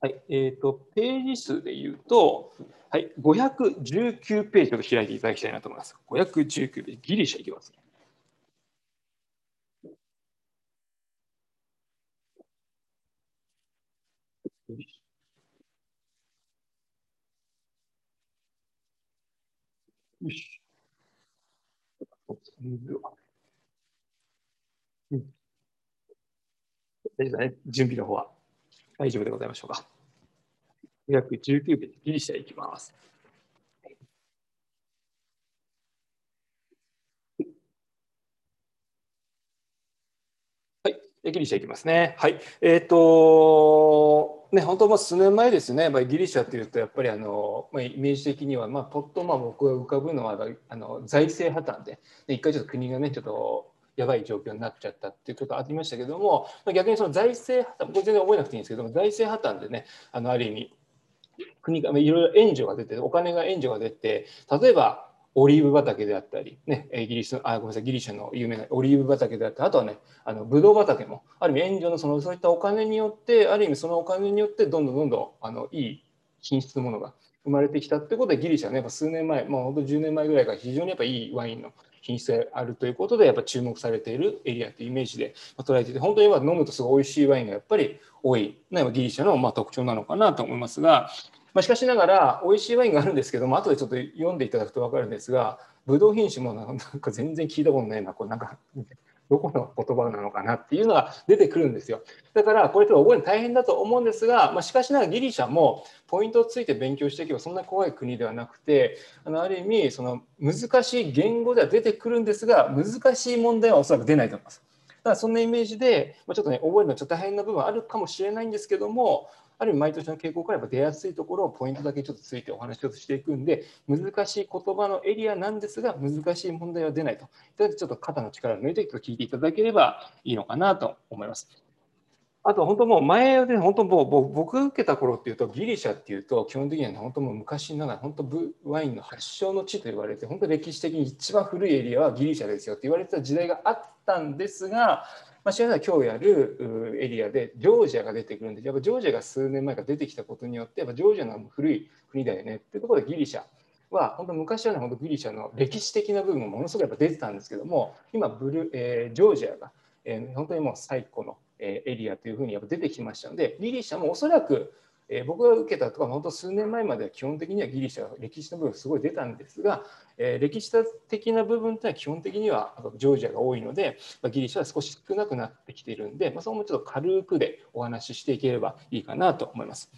はい、えー、っと、ページ数で言うと、はい、519ページを開いていただきたいなと思います。519ページ、ギリシャ行きます。よし。うん大丈夫ですね。準備の方は大丈夫でございましょうか。約19ページ、ギリシャいきます。ギリシャいきますね。はい。えっ、ー、と、ね、本当も数年前ですね、まあ、ギリシャというと、やっぱりあの、まあ、イメージ的には、まあ、ポッとまあ僕が浮かぶのは、あの財政破綻で、で一回ちょっと国がね、ちょっとやばい状況になっちゃったっていうことがありましたけども、逆にその財政破綻、僕全然覚えなくていいんですけども、財政破綻でね、あのある意味、国がいろいろ援助が出て、お金が援助が出て、例えば、オリーブ畑であったり、ね、イギリスあごめんなさいギリシャの有名なオリーブ畑であったりあとはねあのブドウ畑もある意味援助のそのそういったお金によってある意味そのお金によってどんどんどんどんあのいい品質のものが生まれてきたってことでギリシャはねやっぱ数年前、まあ、本当10年前ぐらいから非常にやっぱいいワインの品質があるということでやっぱ注目されているエリアというイメージで捉えていて本当に今飲むとすごい美味しいワインがやっぱり多いねギリシャのまあ特徴なのかなと思いますが、まあ、しかしながら美味しいワインがあるんですけども後でちょっと読んでいただくと分かるんですがブドウ品種もなんか全然聞いたことないなこれなんかどこの言葉なのかなっていうのが出てくるんですよだからこれっと覚えるの大変だと思うんですが、まあ、しかしながらギリシャもポイントをついて勉強していけばそんな怖い国ではなくてあのある意味その難しい言語では出てくるんですが難しい問題はおそらく出ないと思います。だからそんなイメージで、まあ、ちょっとね覚えるのちょっと大変な部分あるかもしれないんですけどもある意味毎年の傾向からやっぱ出やすいところをポイントだけちょっとついてお話をしていくんで難しい言葉のエリアなんですが難しい問題は出ないと。とちょっと肩の力を抜いて聞いていただければいいのかなと思います。あと本当もう前で本当もう僕が受けた頃っていうとギリシャっていうと基本的には本当もう昔ながら本当ワインの発祥の地と言われて本当歴史的に一番古いエリアはギリシャですよって言われてた時代があったんですがまあ、知らない今日やるエリアでジョージアが出てくるんでやっぱジョージアが数年前から出てきたことによってやっぱジョージアの古い国だよねっていうところでギリシャは本当昔はね本当ギリシャの歴史的な部分もものすごくやっぱ出てたんですけども今ブル、えー、ジョージアが、えー、本当にもう最古のエリアというふうにやっぱ出てきましたのでギリシャもおそらくえー、僕が受けたとか本当数年前までは基本的にはギリシャ歴史の部分すごい出たんですが、えー、歴史的な部分というのは基本的にはジョージアが多いので、まあ、ギリシャは少し少なくなってきているんで、まあ、そこもちょっと軽くでお話ししていければいいかなと思います。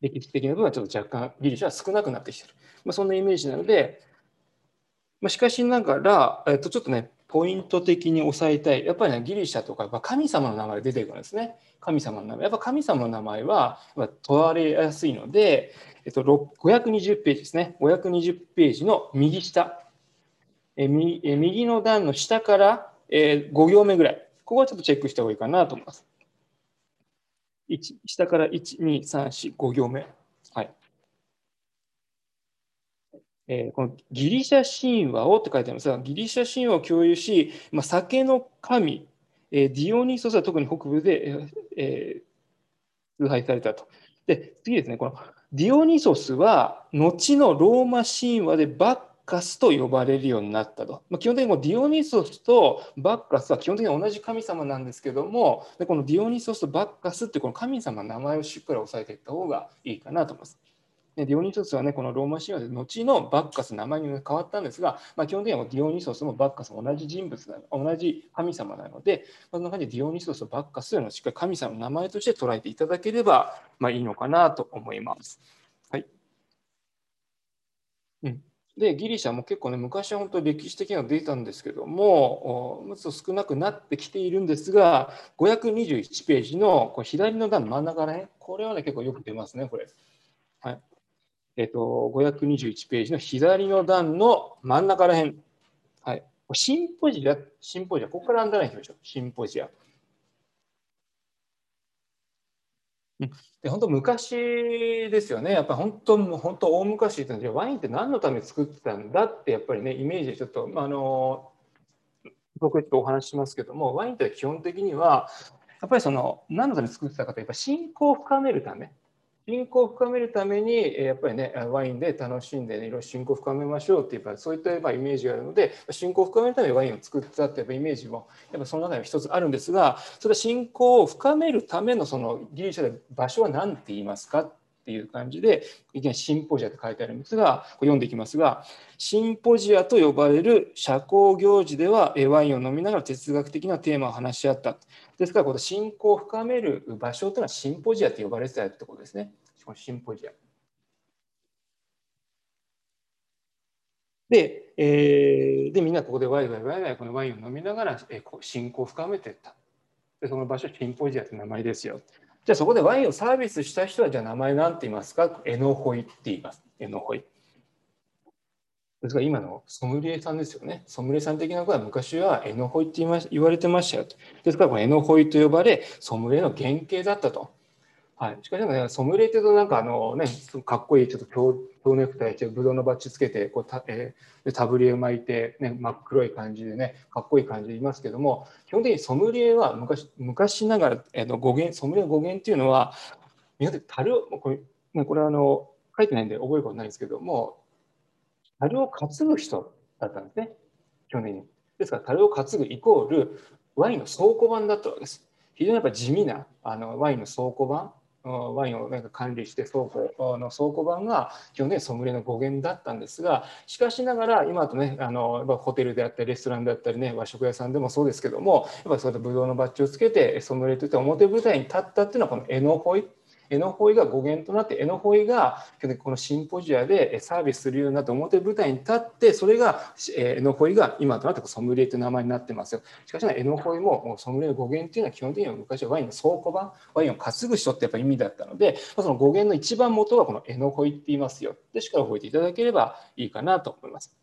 歴史的な部分はちょっと若干ギリシャは少なくなってきている。まあ、そんなイメージなので、まあ、しかしながら、えっと、ちょっとね、ポイント的に押さえたい。やっぱりね、ギリシャとか、神様の名前出てくるんですね。神様の名前。やっぱ神様の名前は問われやすいので、えっと、520ページですね。520ページの右下。え右の段の下から、え5行目ぐらい。ここはちょっとチェックした方がいいかなと思います。1下から1、2、3、4、5行目。はい。えー、このギリシャ神話をって書いてありますが、ギリシャ神話を共有し、まあ、酒の神、えー、ディオニソスは特に北部で、えー、崇拝されたと。で、次ですね、このディオニソスは、後のローマ神話でバッカスと呼ばれるようになったと。まあ、基本的にディオニソスとバッカスは基本的に同じ神様なんですけども、でこのディオニソスとバッカスってこの神様の名前をしっかり押さえていった方がいいかなと思います。ディオニソスはね、このローマ神話で後のバッカス、名前に変わったんですが、まあ、基本的にはディオニソスもバッカスも同じ人物な同じ神様なので、そんな感じでディオニソスとバッカスというのをしっかり神様の名前として捉えていただければ、まあ、いいのかなと思います。はい。うん、で、ギリシャも結構ね、昔は本当歴史的には出たんですけども、むつ少なくなってきているんですが、521ページのこう左の段真ん中らへん、これはね、結構よく出ますね、これ。はい。えっと、521ページの左の段の真ん中ら辺。はい。シンポジア、シンポジア、ここからアンダーラインしましょう。シンポジア。で本当昔ですよね、やっぱり本当、本当大昔ってワインって何のために作ってたんだってやっぱりね、イメージでちょっと、あの、僕ちょっとお話ししますけども、ワインって基本的には、やっぱりその何のために作ってたかというと、信仰を深めるため、信仰を深めるためにやっぱりねワインで楽しんで、ね、いろいろ信仰を深めましょうっていうそういったイメージがあるので信仰を深めるためにワインを作ったっていうイメージもやっぱその中に一つあるんですがそれは信仰を深めるためのそのギリシャで場所は何て言いますかっていう感じで、いきなりシンポジアって書いてあるんですがこ、読んでいきますが、シンポジアと呼ばれる社交行事では、ワインを飲みながら哲学的なテーマを話し合った。ですから、この信仰を深める場所というのはシンポジアと呼ばれてたってことですね。シンポジア。で、えー、でみんなここでワイワイワイワイこのワインを飲みながら、えー、信仰を深めていった。でその場所、シンポジアという名前ですよ。じゃあそこでワインをサービスした人は、じゃあ名前なんて言いますか？エノホイって言います。エノホイ。ですから今のソムリエさんですよね。ソムリエさん的なことは昔はエノホイって言われてましたよと。ですからこのエノホイと呼ばれ、ソムリエの原型だったと。はい、しかしね、ソムリエっていうとなんかあのね、かっこいいちょっと蝶ネクタイしてブドウのバッジつけてこうた、えー、タブリエを巻いて、ね、真っ黒い感じでねかっこいい感じでいますけども基本的にソムリエは昔昔ながら、えー、の語源ソムリエの語源っていうのは皆さん樽をこれ,、ね、これあの書いてないんで覚えることないんですけども樽を担ぐ人だったんですね基本的に。ですから樽を担ぐイコールワインの倉庫版だったわけです。非常にやっぱ地味なあのワインの倉庫版ワインをなんか管理して倉庫の倉庫版が基本的にソムリエの語源だったんですがしかしながら今とねあのホテルであったりレストランであったりね和食屋さんでもそうですけどもやっぱそういったブドウのバッジをつけてソムリエといって表舞台に立ったっていうのはこのエノホイエノホイが語源となってエノホイがこのシンポジアでサービスするようになって表舞台に立ってそれがエノホイが今となってソムリエという名前になってますよ。しかしエノホイもソムリエの語源っていうのは基本的には昔はワインの倉庫版ワインを担ぐ人ってやっぱ意味だったのでその語源の一番元はこのエノホイって言いますよ。でしか覚えていただければいいかなと思います、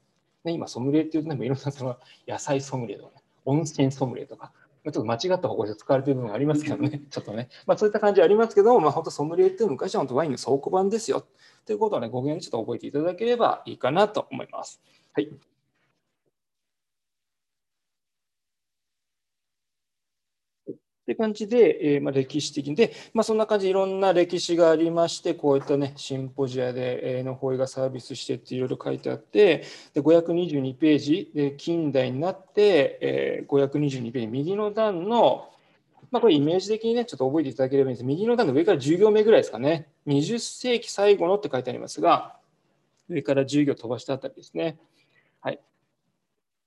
ね、今ソムリエっていうとねいろんなその野菜ソムリエとか、ね、温泉ソムリエとかちょっと間違った方向で使われている部分がありますけどね、ちょっとね、まあ、そういった感じありますけども、まあ、本当ソムリエって昔は本当ワインの倉庫版ですよということをね、語源ちょっと覚えていただければいいかなと思います。はい。って感じで、えー、まあ、歴史的で、まあ、そんな感じでいろんな歴史がありまして、こういったね、シンポジアで、えー、の法医がサービスしてっていろいろ書いてあって、で522ページで近代になって、えー、522ページ、右の段の、まあ、これイメージ的にね、ちょっと覚えていただければいいんです。右の段の上から10行目ぐらいですかね。20世紀最後のって書いてありますが、上から10行飛ばしたあたりですね。はい。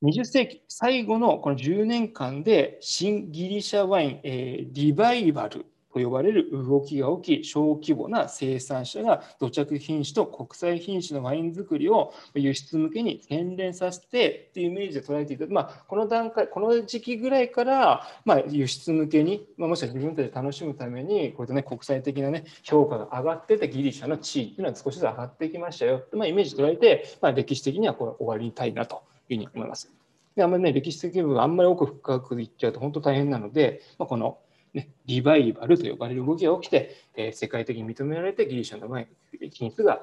20世紀最後のこの10年間で新ギリシャワイン、えー、リバイバルと呼ばれる動きが起き小規模な生産者が土着品種と国際品種のワイン作りを輸出向けに洗練させてというイメージで捉えていた、まあ、この段階この時期ぐらいから、まあ、輸出向けに、まあ、もしくは自分たちで楽しむためにこういった、ね、国際的な、ね、評価が上がっててギリシャの地位っていうのは少しずつ上がってきましたよ、まあ、イメージ捉えて、まあ、歴史的にはこれ終わりたいなと。いうふうに思います。であんまりね、歴史的部分あんまり奥深くいっちゃうと本当大変なので、まあ、この、ね、リバイバルと呼ばれる動きが起きて、えー、世界的に認められてギリシャのワイン、品質が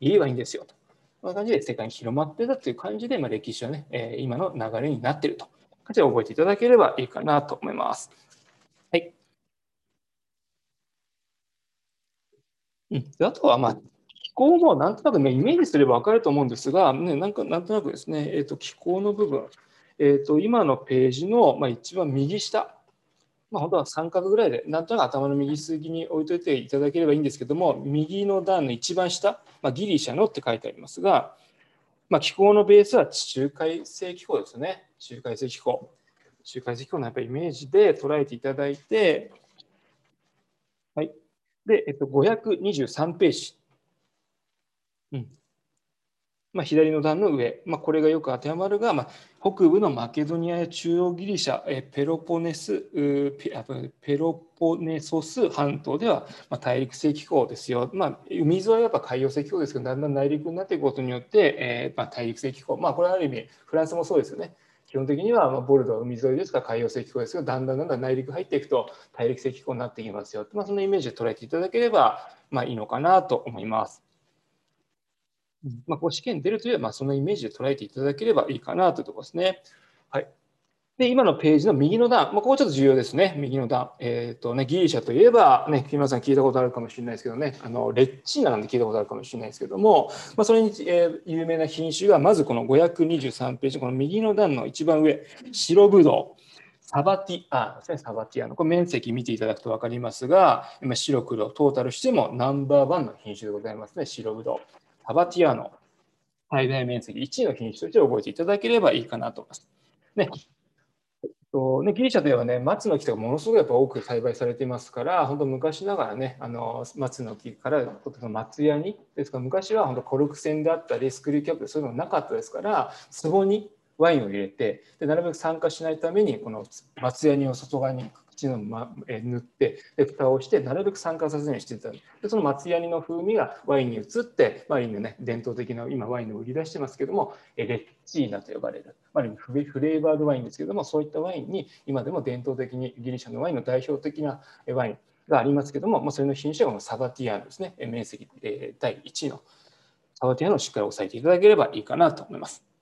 いいワインですよと。こんな感じで世界に広まってたという感じで、まあ、歴史はね、えー、今の流れになっていると。感じで覚えていただければいいかなと思います。はい。うん、あとは、まあ、候もなんとなく、ね、イメージすれば分かると思うんですが、ね、なんかなんとなくですね、えーと、気候の部分、えーと、今のページの、まあ、一番右下、まあ、本当は三角ぐらいで、なんとなく頭の右隅に置いといていただければいいんですけども、右の段の一番下、まあ、ギリシャのって書いてありますが、まあ、気候のベースは地中海性気候ですね。地中海性気候。地中海性気候のやっぱイメージで捉えていただいて、はい。で、えっと、523ページ。うんまあ、左の段の上、まあ、これがよく当てはまるが、まあ、北部のマケドニアや中央ギリシャ、えペロポネスペロポネソス半島では、まあ、大陸性気候ですよ。まあ、海沿いはやっぱ海洋性気候ですけど、だんだん内陸になっていくことによって、えーまあ、大陸性気候、まあ、これはある意味、フランスもそうですよね。基本的には、まあ、ボルドー海沿いですから海洋性気候ですけど、だんだんだんだん内陸入っていくと大陸性気候になっていきますよ。まあ、そのイメージで捉えていただければ、まあ、いいのかなと思います。まあ、こう試験出るというまあそのイメージで捉えていただければいいかなというところですね。はい。で、今のページの右の段、まあ、ここちょっと重要ですね。右の段。えっ、ー、とね、ギリシャといえば、ね、木村さん聞いたことあるかもしれないですけどね、あのレッチーナなんて聞いたことあるかもしれないですけども、まあ、それに、えー、有名な品種が、まずこの523ページ、この右の段の一番上、白ぶどう。サバティアですね、サバティアの。これ面積見ていただくと分かりますが、今白黒トータルしてもナンバーワンの品種でございますね、白ぶどう。タバティアの最大面積1位の品種として覚えていただければいいかなと思います。ねとね、ギリシャではね、松の木とかものすごくやっぱ多く栽培されていますから、本当昔ながらね、あの松の木から松屋に、ですから昔は本当コルク線であったり、スクリューキャップそういうのなかったですから、壺にワインを入れてでなるべく酸化しないためにこの松ヤニを外側に口の、ま、え塗ってで蓋をしてなるべく酸化させないようにしてたでその松ヤニの風味がワインに移ってワインのね伝統的な今ワインを売り出してますけどもレッチーナと呼ばれる、まあ、フレーバードワインですけどもそういったワインに今でも伝統的にギリシャのワインの代表的なワインがありますけども、まあ、それの品種がサバティアーノですね。面積、え第1位の。サバティアーノをしっかり押さえていただければいいかなと思います。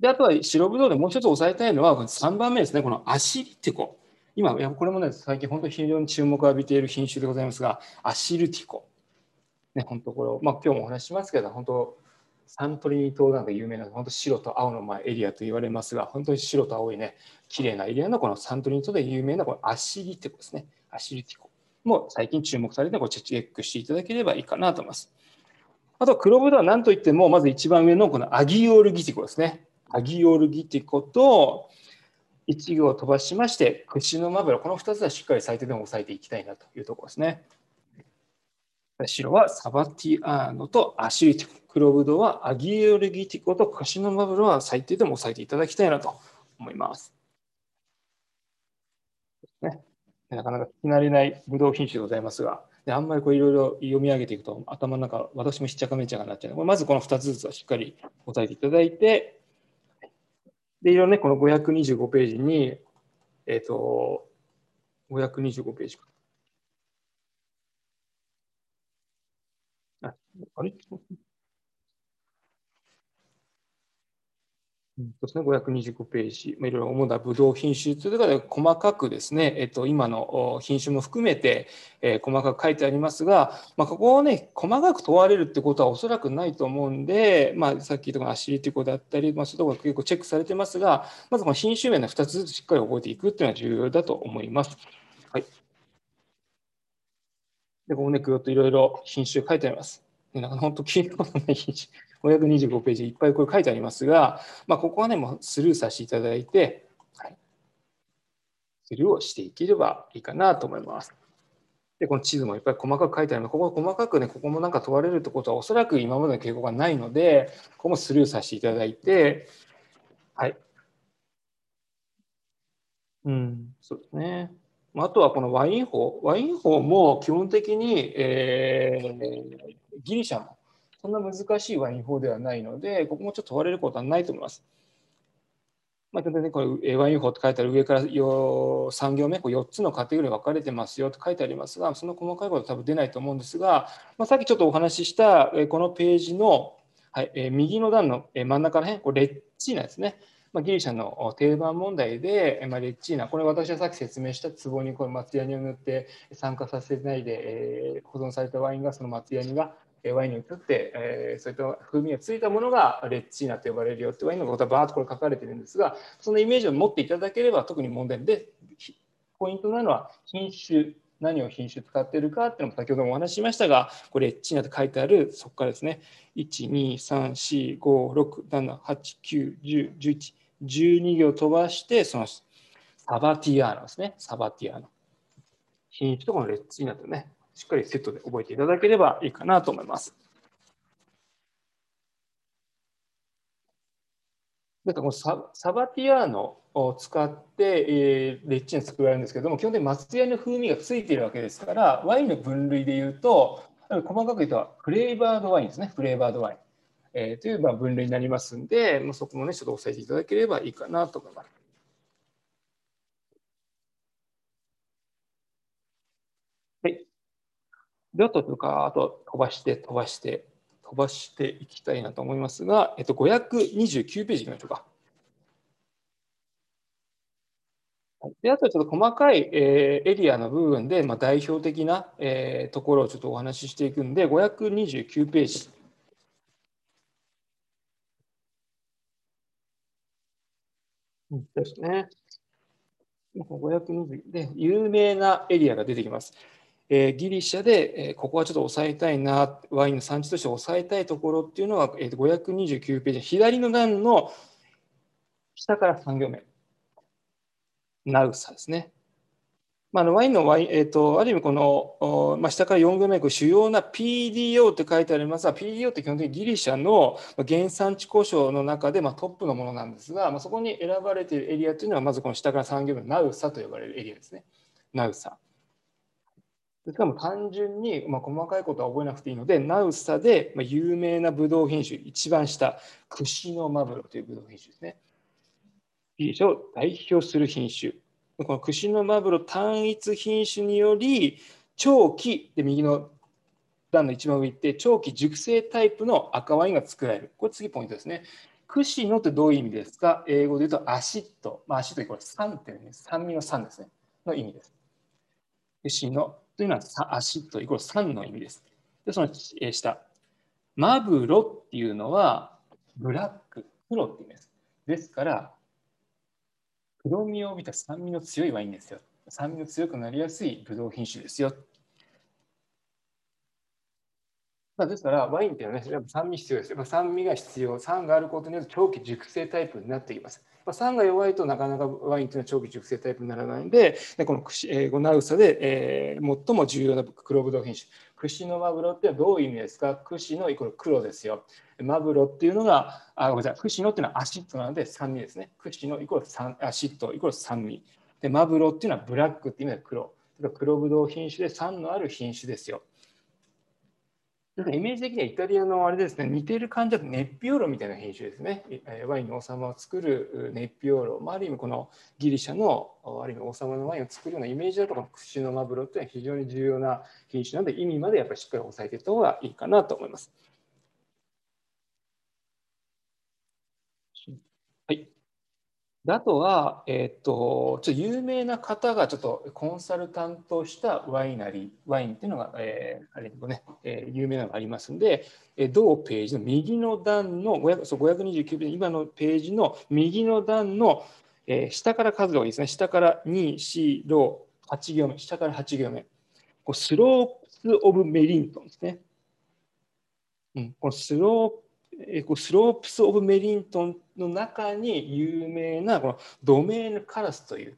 で、あとは白ぶどうでもう一つ押さえたいのは、3番目ですね、このアシリティコ。今、いやこれもね、最近本当に非常に注目を浴びている品種でございますが、アシルティコ。ね、本当これ、まあ、今日もお話ししますけど、本当、サントリー島なんか有名な、本当白と青のまあエリアと言われますが、本当に白と青いね、綺麗なエリアのこのサントリー島で有名なこのアシリティコですね。アシリティコも最近注目されて、こチェックしていただければいいかなと思います。あとは黒ブドウは何といっても、まず一番上のこのアギオールギティコですね。アギオルギティコと1行飛ばしまして、串のマブラ、この2つはしっかり最低でも押さえていきたいなというところですね。白はサバティアーノとアシュリティコ。黒ブドウはアギオルギティコと串のマブラは最低でも押さえていただきたいなと思います。ね、なかなか聞き慣れないブドウ品種でございますが、であんまりこういろいろ読み上げていくと頭の中、私もしっちゃかめちゃかになっちゃうので、まずこの2つずつはしっかり押さえていただいて、で、いろね、この525ページに、えっ、ー、と、525ページか。あ、あれ？ですね、525ページ、まあ、いろいろ主なブドウ品種というか細かくですね、えっと、今の品種も含めて、えー、細かく書いてありますが、まあ、ここをね、細かく問われるってことはおそらくないと思うんで、まあ、さっき言ったアシリティコだったり、まあ、そういうところが結構チェックされてますが、まずこの品種名の2つずつしっかり覚えていくっていうのは重要だと思います。はい。で、ここね、ぐっといろいろ品種書いてあります。なんか本当聞いたことない品種。525ページいっぱいこれ書いてありますが、まあ、ここはね、もうスルーさせていただいて、はい、スルーをしていければいいかなと思います。で、この地図もいっぱい細かく書いてあるので、ここ細かくね、ここもなんか問われるってことはおそらく今までの傾向がないので、ここもスルーさせていただいて、はい。うん、そうですね。あとはこのワイン法。ワイン法も基本的に、えー、ギリシャもそんな難しいワイン法ではないので、ここもちょっと問われることはないと思います。まあ、ね、これワイン法って書いてある上から3行目、こう4つのカテゴリー分かれてますよと書いてありますが、その細かいことは多分出ないと思うんですが、まあ、さっきちょっとお話ししたこのページの、はいえ右の段の真ん中ら辺、これレッチーナですね。まあ、ギリシャの定番問題で、まあ、レッチーナ、これ私はさっき説明した壺にこの松ヤニを塗って酸化させないで、え保存されたワインがその松ヤニがワインに移って、えー、そういった風味がついたものがレッチーナと呼ばれるよってワインのことはバーッとこれ書かれてるんですがそのイメージを持っていただければ特に問題でポイントなのは品種何を品種使ってるかっていうのも先ほどもお話ししましたがこれレッチーナと書いてあるそこからですね123456789101112行飛ばしてそのサバティアーノですね。サバティアーノ品種とこのレッチーナとね。しっかりセットで覚えていただければいいかなと思います。なんかこのササバティアーノを使って、えー、レッチン作られるんですけども基本的に松ヤの風味がついているわけですからワインの分類でいうと細かく言うとフレーバードワインですねフレーバードワイン、えー、というまあ分類になりますんで、まあ、そこもねちょっと押さえていただければいいかなと思います。で、あととか、あと飛ばして飛ばして飛ばしていきたいなと思いますが、えっと、529ページいきましょうか。であとはちょっと細かい、えー、エリアの部分で、まあ、代表的な、えー、ところをちょっとお話ししていくんで、529ページ。ですね。520で、有名なエリアが出てきます。えー、ギリシャで、えー、ここはちょっと抑えたいな、ワインの産地として抑えたいところっていうのは、えー、529ページ、左の段の下から3行目、ナウサですね。まあ、のワインのワイン、えーと、ある意味この、まあ、下から4行目主要な PDO って書いてありますが PDO って基本的にギリシャの原産地交渉の中でまあトップのものなんですが、まあ、そこに選ばれているエリアというのはまずこの下から3行目ナウサと呼ばれるエリアですね。ナウサ。しかも単純に、まあ、細かいことは覚えなくていいので、ナウサで、まあ、有名なブドウ品種、一番下、クシノマブロというブドウ品種ですね。ギリシャを代表する品種。このクシノマブロ単一品種により長期で右の段の一番上行って長期熟成タイプの赤ワインが作られる。これ次ポイントですね。クシノってどういう意味ですか？英語で言うと acid。まあ、 acid イコール酸っていうね、酸味の酸ですね。の意味です。串のというのは足とイコール3の意味です。で、その下。マブロっていうのはブラック、黒って意味です。ですから、黒みを帯びた酸味の強いワインですよ。酸味の強くなりやすいブドウ品種ですよ。まあ、ですから、ワインっていうのはね、やっぱ酸味必要です。やっぱ酸味が必要。酸があることによって長期熟成タイプになってきます。まあ、酸が弱いとなかなかワインというのは長期熟成タイプにならないので、でこのえー、ゴナウサで、えー、最も重要な黒ブドウ品種。クシノマブロってどういう意味ですか？クシノイコール黒ですよ。マブロっていうのが、あ、ごめんなさい、クシノっていうのは acid なので酸味ですね。クシノイコール酸 acid イコール酸味。で、マブロっていうのはブラックっていう意味で黒。黒ブドウ品種で酸のある品種ですよ。イメージ的にはイタリアのあれですね、似てる感じだとネッビオーロみたいな品種ですね。ワインの王様を作るネッビオーロ、あ、る意味このギリシャのある意味王様のワインを作るようなイメージだとこのクシノマブロっていうのは非常に重要な品種なので意味までやっぱりしっかり押さえていった方がいいかなと思います。はい。あとは、えっ、ー、と、ちょっと有名な方がちょっとコンサルタントしたワイナリー、ワインっていうのが、えー、あれね、えー、有名なのがありますんで、えー、同ページの右の段の500そう529ページ、今のページの右の段の、えー、下から数がいいですね。下から2、4、6、8行目、下から8行目。こうスロープス・オブ・メリントンですね。うん、このスロープえスロープス・オブ・メリントンの中に有名なこのドメーヌ・カラスという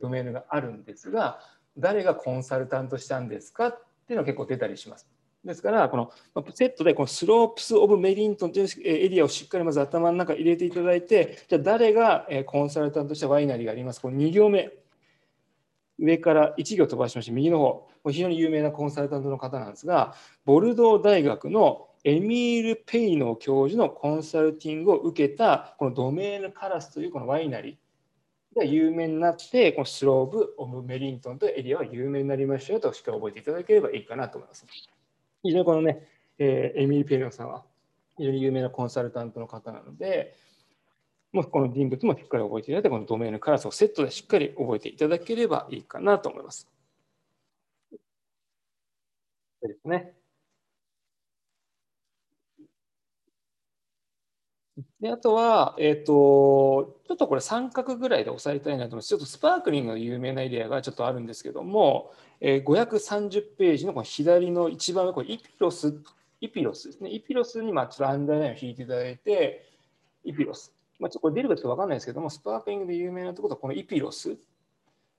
ドメーヌがあるんですが誰がコンサルタントしたんですかっていうのが結構出たりします。ですからこのセットでこのスロープス・オブ・メリントンというエリアをしっかりまず頭の中に入れていただいてじゃあ誰がコンサルタントしたワイナリーがあります。この2行目。上から1行飛ばしまして右の方。非常に有名なコンサルタントの方なんですがボルドー大学のエミール・ペイノ教授のコンサルティングを受けたこのドメーヌ・カラスというこのワイナリーが有名になってこのスローブ・オブ・メリントンというエリアは有名になりましたよとしっかり覚えていただければいいかなと思います。非常にこのね、えー、エミール・ペイノさんは非常に有名なコンサルタントの方なので、もうこの人物もしっかり覚えていただいて、このドメーヌ・カラスをセットでしっかり覚えていただければいいかなと思います。ですね。であとは、えっ、ー、と、ちょっとこれ三角ぐらいで押さえたいなと思います。ちょっとスパークリングの有名なエリアがちょっとあるんですけども、えー、530ページのこの左の一番上、これイピロス、イピロスですね。イピロスにまあちょっとアンダーラインを引いていただいて、イピロス。まあ、ちょっとこれ出るかちょっとわかんないですけども、スパークリングで有名なところはこのイピロス。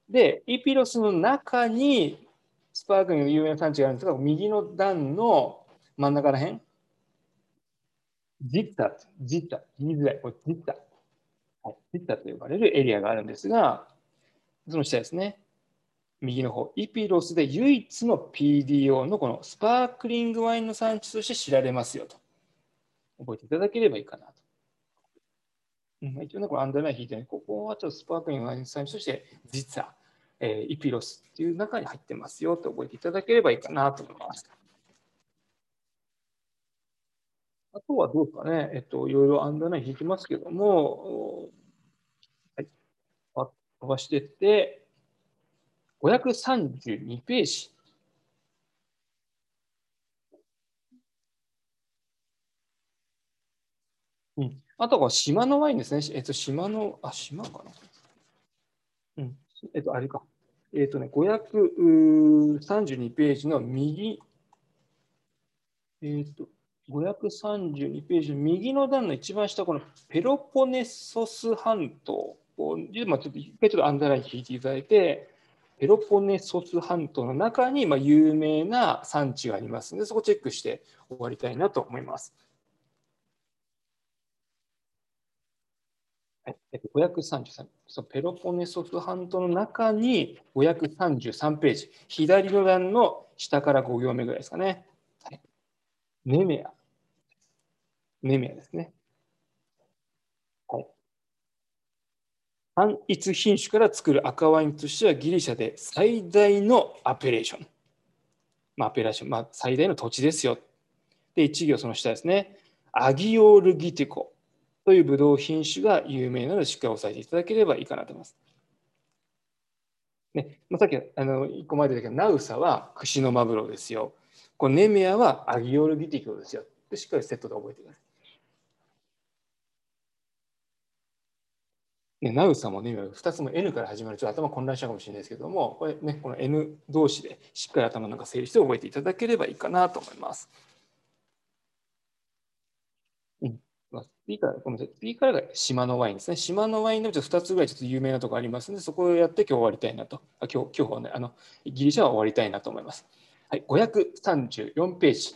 で、イピロスの中にスパークリングの有名な産地があるんですが、右の段の真ん中ら辺、ジッタ、ジッタ、言いづらい、これジッタ、はい、ジッタと呼ばれるエリアがあるんですが、その下ですね、右の方、イピロスで唯一の PDO のこのスパークリングワインの産地として知られますよと。覚えていただければいいかなと。うん、一応ね、これアンダーライン引いてね、ここはちょっとスパークリングワインの産地として、実は、えー、イピロスっていう中に入ってますよと覚えていただければいいかなと思います。あとはどうかね、えっと、いろいろアンダーライン引いてますけども、はい、飛ばしていって、532ページ。うん、あとは島のワインですね。えっと、島の、あ、島かな。うん。えっと、あれか。えっとね、532ページの右、えっと、532ページ、右の段の一番下、このペロポネソス半島を、まあ、ちょっと一回ちょっとアンダーライン引いていただいて、ペロポネソス半島の中に、まあ、有名な産地がありますので、そこチェックして終わりたいなと思います。533そのペロポネソス半島の中に533ページ、左の段の下から5行目ぐらいですかね。はい、ネメア。ネメアですね。はい。単一品種から作る赤ワインとしてはギリシャで最大のアペレーション。まあ、アペレーション、まあ、最大の土地ですよ。で、一行その下ですね。アギオールギテコ。というブドウ品種が有名なので、しっかり押さえていただければいいかなと思います。ねまあ、さっきあの1個前で言ったけど、ナウサは串のマブロですよ。このネメアはアギオルギティクですよ。でしっかりセットで覚えてください。ね、ナウサもネメア2つも N から始まるちょっと頭混乱しちゃうかもしれないですけども、これね、この N 同士でしっかり頭の中整理して覚えていただければいいかなと思います。次から、ごめんなさい。次からが島のワインですね。島のワインでもちょっと2つぐらいちょっと有名なところありますので、そこをやって今日終わりたいなと。あ今日、今日はね、あの、ギリシャは終わりたいなと思います。はい、534ページ。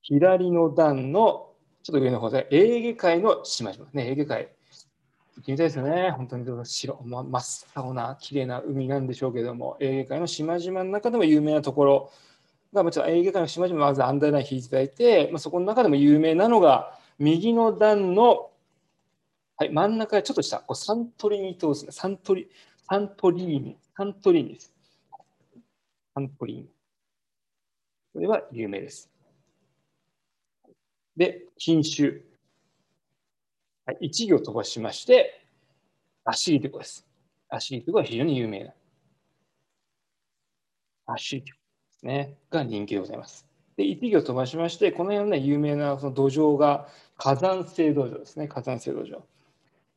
左の段のちょっと上の方で、エーゲ海の島々。ね、エーゲ海。行ってみたいですよね。本当に白、ま、真っ青な綺麗な海なんでしょうけども、エーゲ海の島々の中でも有名なところが、もちろんエーゲ海の島々まずアンダーライン引いていただいて、まあ、そこの中でも有名なのが、右の段の、はい、真ん中ちょっと下、こうサントリーニ島ですね。サントリサントリーニ、サントリーニです。サントリーニ。これは有名です。で、品種。はい、1行飛ばしまして、アシリテコです。アシリテコは非常に有名な。アシリテコですね。が人気でございます。で、一行飛ばしまして、この辺の、ね、有名なその土壌が火山性土壌ですね、火山性土壌。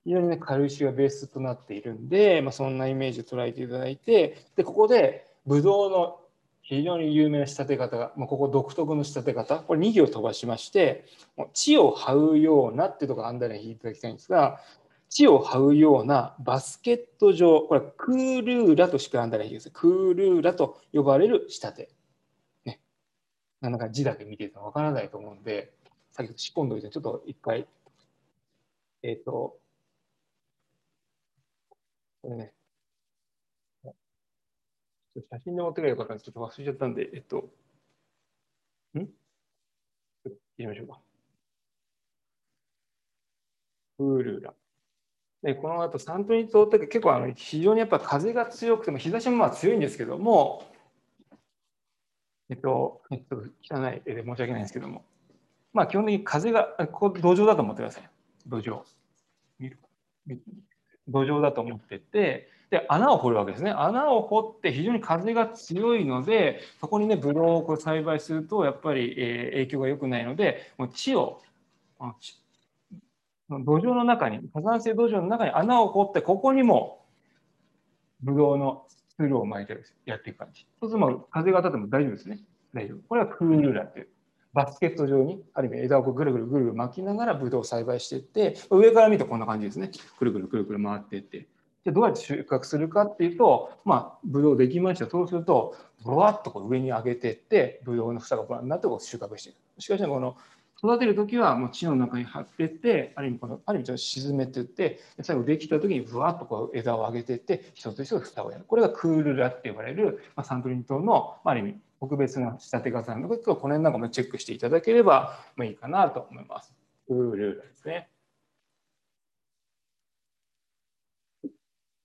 非常にね、軽石がベースとなっているんで、まあ、そんなイメージを捉えていただいて、で、ここでブドウの非常に有名な仕立て方が、まあ、ここ独特の仕立て方、これ2行飛ばしまして、地を這うようなっていうところアンダーライン引いていただきたいんですが、地を這うようなバスケット状、これクールーラとしかアンダーライン引いてください。クールーラと呼ばれる仕立て。ねなんか字だけ見てるとわからないと思うんで、先ほど仕込んどいて、ちょっと一回、えっ、ー、と、これね、写真で持ってくればよかったんです。ちょっと忘れちゃったんで、えっと、ん？入れましょうか。プールーラ。で、この後、サントリー島って結構あの非常にやっぱ風が強くても、日差しもまあ強いんですけども、えっと、ちょっと汚い絵で申し訳ないんですけども、まあ、基本的に風が、ここ土壌だと思ってください。土壌。土壌だと思ってて、で、穴を掘るわけですね。穴を掘って非常に風が強いので、そこにね、ブドウをこう栽培すると、やっぱり、えー、影響が良くないので、もう地を、土壌の中に、火山性土壌の中に穴を掘って、ここにもブドウのツールを巻いてやっていく感じ。そうすると風が当たっても大丈夫ですね。大丈夫。これはクールラーっていう。バスケット状に、ある意味枝をぐるぐるぐるぐる巻きながらブドウを栽培していって、上から見るとこんな感じですね。くるくるくるくる回っていって。でどうやって収穫するかっていうと、まあ、ブドウできました。そうすると、ぼわっとこう上に上げていって、ブドウの房がぼわになってこう収穫していく。しかし、この育てるときはもう地の中に張っていって、ある意味この、ある意味ちょっと沈めていって、最後できたときにぶわっとこう枝を上げていって、一つ一つ蓋をやる。これがクールラって呼ばれる、まあ、サントリー島の、あ、ある意味特別な仕立て方なので、この辺なんかもチェックしていただければいいかなと思います。クールラですね。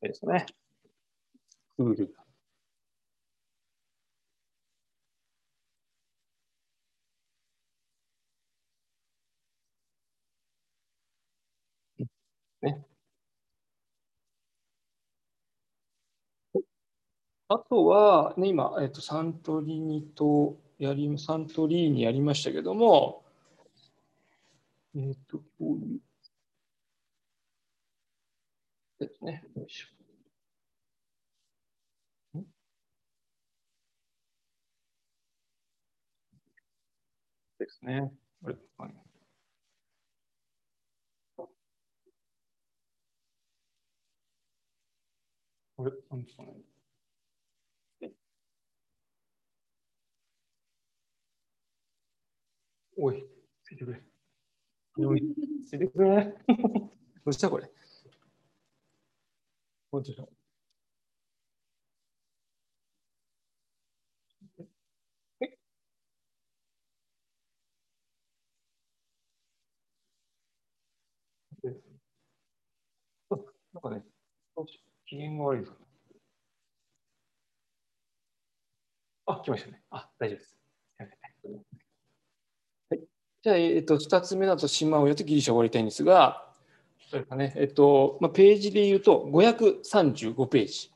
ですね。クールラ。ね。あとは、ね、今、えっと、サントリーニとやり、サントリーニやりましたけども、えっと、こういう。ですね。よいしょ。ですね。これこれ、なんですかね。おい、ついてくれ。おい、ついてくれ。どうしたこれ？こっちだ。えな。んかね、機嫌が悪いですか？ね。あ、来ましたね。あ、大丈夫です。はい、じゃあ、えっと、2つ目だと島親とギリシャを終わりたいんですが、それかね、えっと、まあ、ページで言うと535ページ。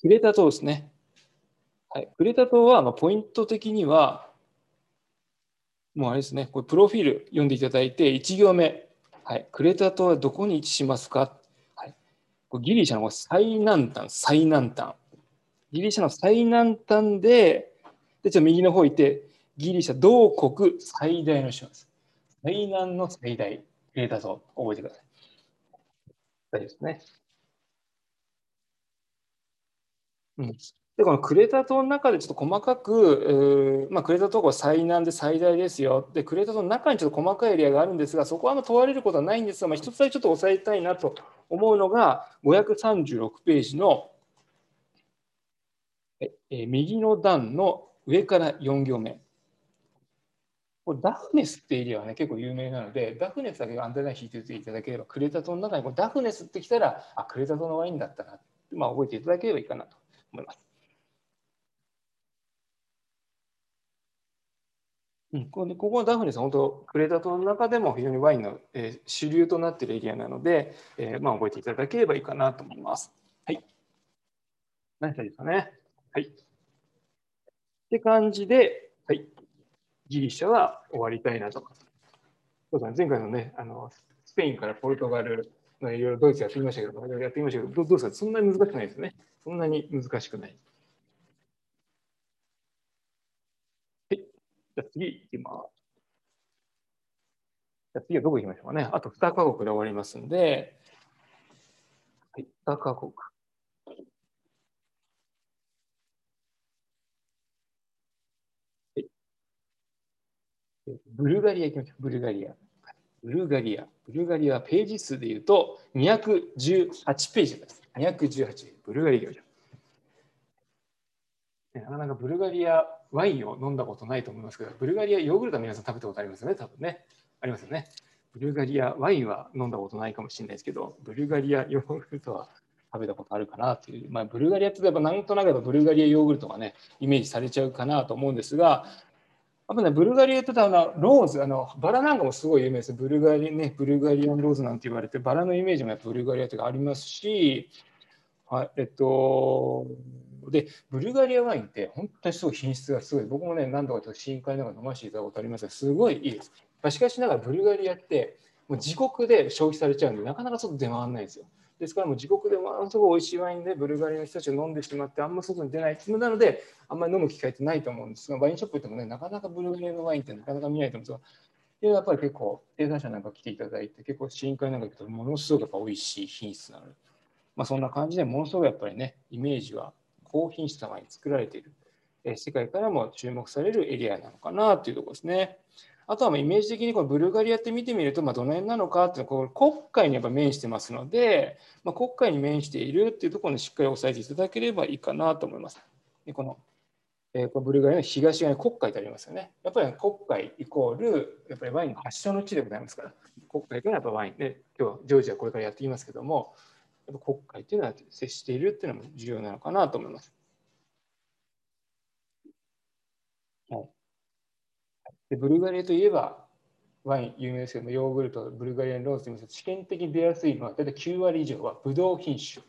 クレタ島ですね。はい、クレタ島は、まあ、ポイント的には、もうあれですね、これプロフィール読んでいただいて、1行目、はい、クレタ島はどこに位置しますか、はい、これギリシャの最南端、最南端。ギリシャの最南端で、でちょっと右の方行って、ギリシャ同国最大の島です。最南の最大、クレタ島、覚えてください。大丈夫ですね。うん、で、このクレタ島の中でちょっと細かく、まあ、クレタ島は最南で最大ですよ。で、クレタ島の中にちょっと細かいエリアがあるんですが、そこはあんま問われることはないんですが、まあ、一つだけちょっと押さえたいなと思うのが、536ページの、え右の段の上から4行目。これダフネスってエリアはね、結構有名なので、ダフネスだけアンテナ引いていただければ、クレタ島の中にこダフネスってきたら、あ、クレタ島のワインだったな、まあ、覚えていただければいいかなと思います。うん、ここはダフネス、本当、クレタ島の中でも非常にワインの、えー、主流となっているエリアなので、えー、まあ、覚えていただければいいかなと思います。はい。何したらいいですかね。はい。って感じで、はい。ギリシャは終わりたいなと。そうだね、前回のね、あのスペインからポルトガルいろいろドイツやってみましたけど、やってみましたけど、どうですか、そんなに難しくないですね。そんなに難しくない。はいじゃあ次いきます。じゃあ次はどこ行きましょうかね。あと2カ国で終わりますんで、はい、2カ国。ブルガリア行きましょう。ブルガリア。ブルガリア。ブルガリアはページ数でいうと218ページです。218。ブルガリア行きましょう。なかなかブルガリアワインを飲んだことないと思いますけど、ブルガリアヨーグルトは皆さん食べたことありますよね、多分ね。ありますよね。ブルガリアワインは飲んだことないかもしれないですけど、ブルガリアヨーグルトは食べたことあるかなという、まあ、ブルガリアって言えばなんとなくブルガリアヨーグルトがね、イメージされちゃうかなと思うんですが、あとね、ブルガリアってあのローズあの、バラなんかもすごい有名です。ブルガリ,、ね、ブルガリアンローズなんて言われて、バラのイメージもやっぱブルガリアとかありますし、はい、えっと、で、ブルガリアワインって本当にすごい品質がすごい。僕もね、何度かちょっと深海ながら飲ませていただいたことありますが、すごいいいです。しかしながらブルガリアってもう自国で消費されちゃうんで、なかなか外出回らないんですよ。ですからもう自国でものすごい美味しいワインでブルガリアの人たちが飲んでしまってあんま外に出ないなのであんまり飲む機会ってないと思うんです。がワインショップ行ってもねなかなかブルガリアのワインってなかなか見ないと思うんですがやっぱり結構生産者なんか来ていただいて結構深海なんか行くとものすごくやっぱ美味しい品質なので、まあ、そんな感じでものすごくやっぱりねイメージは高品質なワイン作られている、世界からも注目されるエリアなのかなというところですね。あとはイメージ的にこのブルガリアって見てみると、まあ、どの辺なのかっていうのはこう国会にやっぱ面してますので、まあ、国会に面しているっていうところにしっかり押さえていただければいいかなと思います。でこのえー、こブルガリアの東側に国会ってありますよね。やっぱり国会イコールやっぱりワインの発祥の地でございますから、国会というのはやっぱワインで、今日はジョージアこれからやっていきますけども、やっぱ国会っていうのは接しているっていうのも重要なのかなと思います。はい、でブルガリアといえば、ワイン有名ですけども、ヨーグルト、ブルガリアンローズといいます試験的に出やすいのは、大体9割以上はブドウ品種。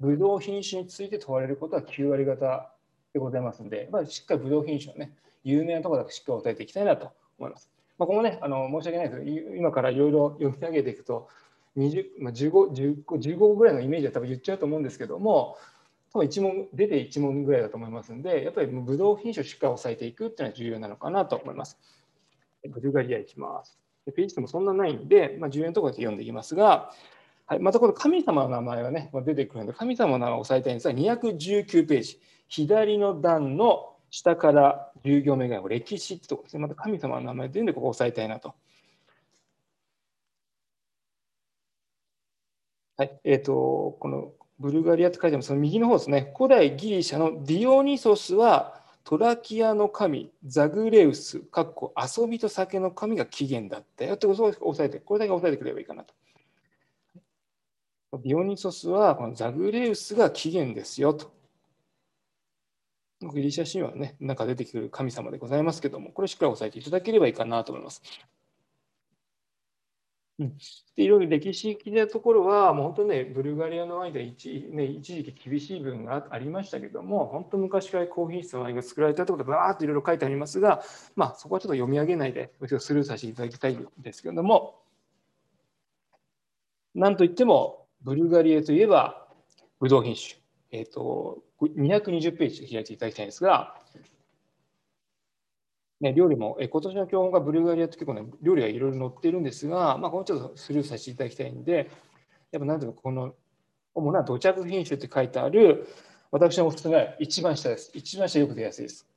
ブドウ品種について問われることは9割方でございますので、まあ、しっかりブドウ品種のね、有名なところだけしっかり答えていきたいなと思います。まあ、ここもね、あの申し訳ないですけど、今からいろいろ読み上げていくと、20まあ、15, 15, 15ぐらいのイメージは多分言っちゃうと思うんですけども、多分1問出て1問ぐらいだと思いますので、やっぱりブドウ品種をしっかり抑えていくっていうのは重要なのかなと思います。ブルガリアいきます。ページ数もそんなないんで、まあ、重要なところで読んでいきますが、はい、またこの神様の名前がね、まあ出てくるので、神様の名前を押さえたいんですが、219ページ、左の段の下から10行目が歴史ってとこですね。また神様の名前でいうんで、ここを押さえたいなと。はい、えっ、ー、と、このブルガリアって書いてます、その右の方ですね。古代ギリシャのディオニソスはトラキアの神、ザグレウス、かっこ遊びと酒の神が起源だったよってことを押さえて、これだけ押さえてくればいいかなと。ディオニソスはこのザグレウスが起源ですよと。ギリシャ神話はね、中出てくる神様でございますけども、これしっかり押さえていただければいいかなと思います。うん、でいろいろ歴史的なところは、もう本当ね、ブルガリアのワインで一,、ね、一時期厳しい部分がありましたけども、本当昔から高品質のワインが作られたというころで、ばーっといろいろ書いてありますが、まあ、そこはちょっと読み上げないで、スルーさせていただきたいんですけれども、なんといっても、ブルガリアといえば、ブドウ品種。え、ー、と、220ページ開いていただきたいんですが、ね、料理も、え今年の教本がブルガリアって結構ね、料理がいろいろ載ってるんですが、まあ、このちょっとスルーさせていただきたいんで、やっぱなんていうか、この主な土着品種って書いてある、私のおすすめは一番下です。一番下よく出やすいです。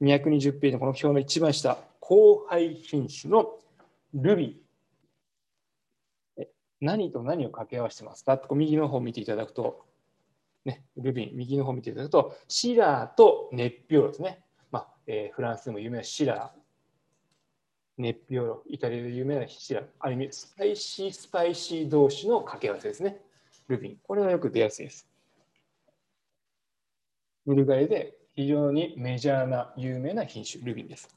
220ページのこの表の一番下、後輩品種のルビー。何と何を掛け合わせてますか？右の方を見ていただくと、ね、ルビン、右の方を見ていただくと、シラーと熱表ですね。えー、フランスでも有名なシラー、熱表イタリアで有名なシラー、ある意味スパイシースパイシー同士の掛け合わせですね。ルビン。これがよく出やすいです。ブルガリで非常にメジャーな有名な品種、ルビンです。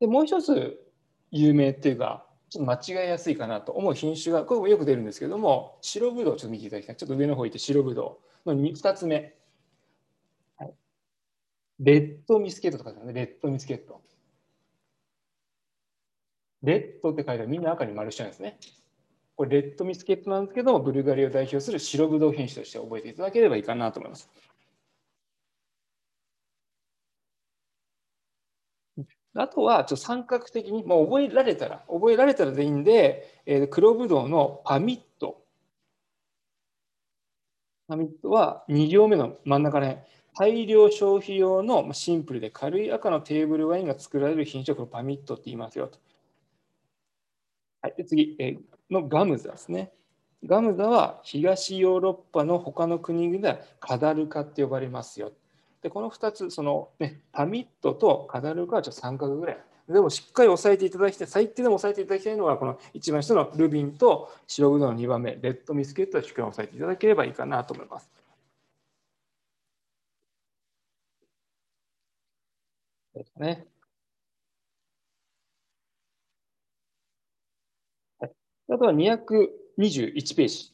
でもう一つ有名っていうか、ちょっと間違いやすいかなと思う品種が、これもよく出るんですけども、白ぶどう、ちょっと見ていただきたい。ちょっと上の方いて白ぶどうの2つ目。レッドミスケットとかですね、レッドミスケット。レッドって書いてあるみんな赤に丸しちゃうんですね。これレッドミスケットなんですけども、ブルガリを代表する白ぶどう品種として覚えていただければいいかなと思います。あとは、ちょっと三角的に、もう覚えられたら、覚えられたらでいいんで、えー、黒ぶどうのパミット。パミットは2行目の真ん中ら辺。大量消費用のシンプルで軽い赤のテーブルワインが作られる品種をパミットって言いますよと。はい、で次、えのガムザですね。ガムザは東ヨーロッパの他の国ではカダルカって呼ばれますよ。で、この2つ、その、ね、パミットとカダルカはちょっと三角ぐらい。でもしっかり押さえていただきたい、最低でも押さえていただきたいのは、この一番下のルビンと白ぶどうの2番目、レッドミスケットをしっかり押さえていただければいいかなと思います。ですね。あとは221ページ。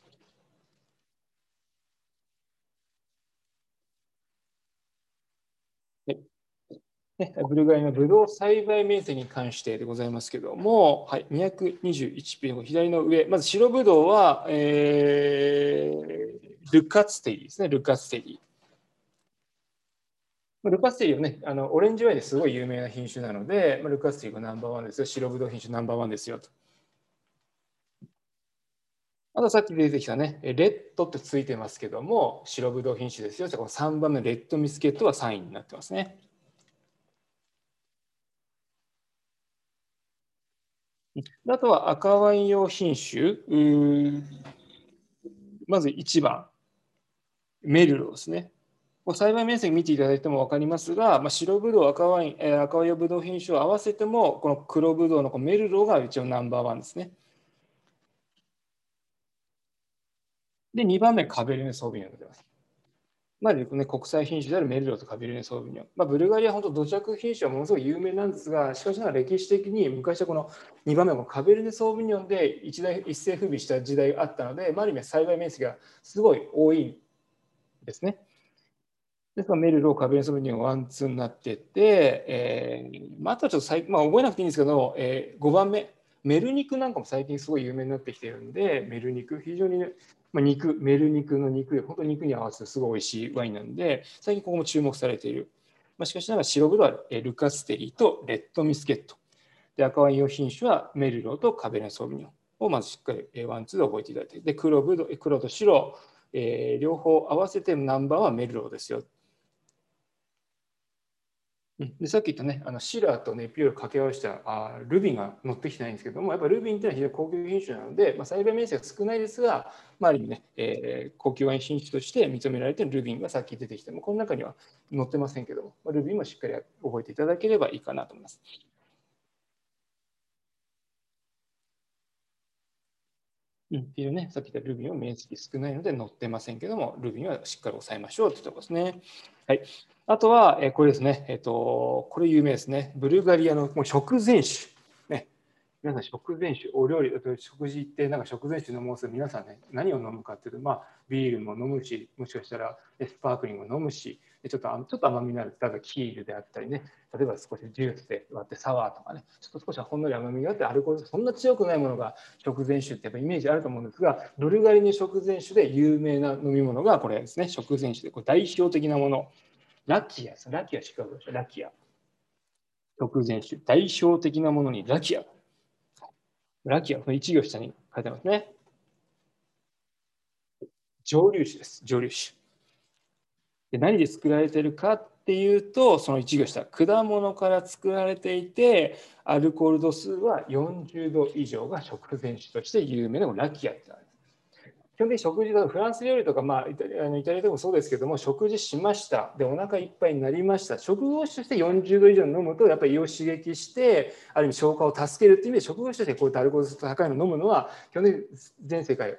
ね、ブルガリのブドウ栽培面積に関してでございますけれども、はい、221ページの左の上、まず白ブドウは、えー、ルカツテリーですね、ルカツテリー。ルカステリーはね、あのオレンジワインですごい有名な品種なので、ルカステリーがナンバーワンですよ、白ぶどう品種ナンバーワンですよと。あとさっき出てきたね、レッドってついてますけども、白ぶどう品種ですよ。この3番目、レッドミスケットは3位になってますね。あとは赤ワイン用品種。まず1番、メルロですね。栽培面積見ていただいても分かりますが、まあ、白ぶどう、赤ワイン、えー、赤ワインぶどう品種を合わせても、この黒ぶどうのこのメルローが一応ナンバーワンですね。で、2番目、カベルネ・ソービニョンが出ます。まあね、国際品種であるメルローとカベルネ・ソービニョン。まあ、ブルガリアは本当土着品種はものすごい有名なんですが、しかしながら歴史的に昔はこの2番目のカベルネ・ソービニョンで一大一世風靡した時代があったので、まあ、ある意味栽培面積がすごい多いんですね。ですから、メルロー、カベルネソーヴィニヨン、ワンツーになってて、えー、まあ、あとはちょっと最、まあ、覚えなくていいんですけど、えー、5番目、メルニックなんかも最近すごい有名になってきてるんで、メルニック、非常に、ね、まあ、肉、メル肉の肉、本当に肉に合わせてすごい美味しいワインなんで、最近ここも注目されている。まあ、しかしながら白黒はルカステリーとレッドミスケット。で赤ワイン用品種はメルローとカベルネソーヴィニヨンをまずしっかりワン、ツーで覚えていただいて、で黒ぶど黒と白、えー、両方合わせてナンバーはメルローですよ。でさっき言ったね、あのシラーとネッビオーロ掛け合わせたあルビンが乗ってきてないんですけども、やっぱルビンっていうのは非常に高級品種なので、まあ、栽培面積が少ないですが、まあ、ある意味ね、えー、高級ワイン品種として認められているルビンがさっき出てきても、この中には載ってませんけども、まあ、ルビンもしっかり覚えていただければいいかなと思います。うん、っていうね、さっき言ったルビンは面積少ないので載ってませんけども、ルビンはしっかり押さえましょうというところですね。はい。あとは、えこれですね、えっ、と、これ有名ですね。ブルガリアのもう食前酒。ね。皆さん、食前酒、お料理、食事ってなんか食前酒飲もうする皆さんね、何を飲むかっていうと、まあ、ビールも飲むし、もしかしたらスパークリングも飲むし、ちょっとちょっと甘みのある、例えばキールであったりね、例えば少しジュースで割ってサワーとかね、ちょっと少しほんのり甘みがあって、アルコールそんな強くないものが食前酒ってやっぱイメージあると思うんですが、ブルガリの食前酒で有名な飲み物がこれですね、食前酒でこれ代表的なもの。ラキアです。ラキアシカゴでしょ、ラキア。食前酒。代表的なものにラキア。ラキア、この1行下に書いてますね。蒸留酒です。蒸留酒。で何で作られてるかっていうと、その1行下、果物から作られていて、アルコール度数は40度以上が食前酒として有名なラキアってある。基本的に食事だフランス料理とか、まあ、イタリアイタリアでもそうですけども食事しました。でお腹いっぱいになりました。食後酒として40度以上飲むとやっぱり胃を刺激してある意味消化を助けるっていう意味で食後酒としてこういったアルコール度数高いのを飲むのは基本的に全世界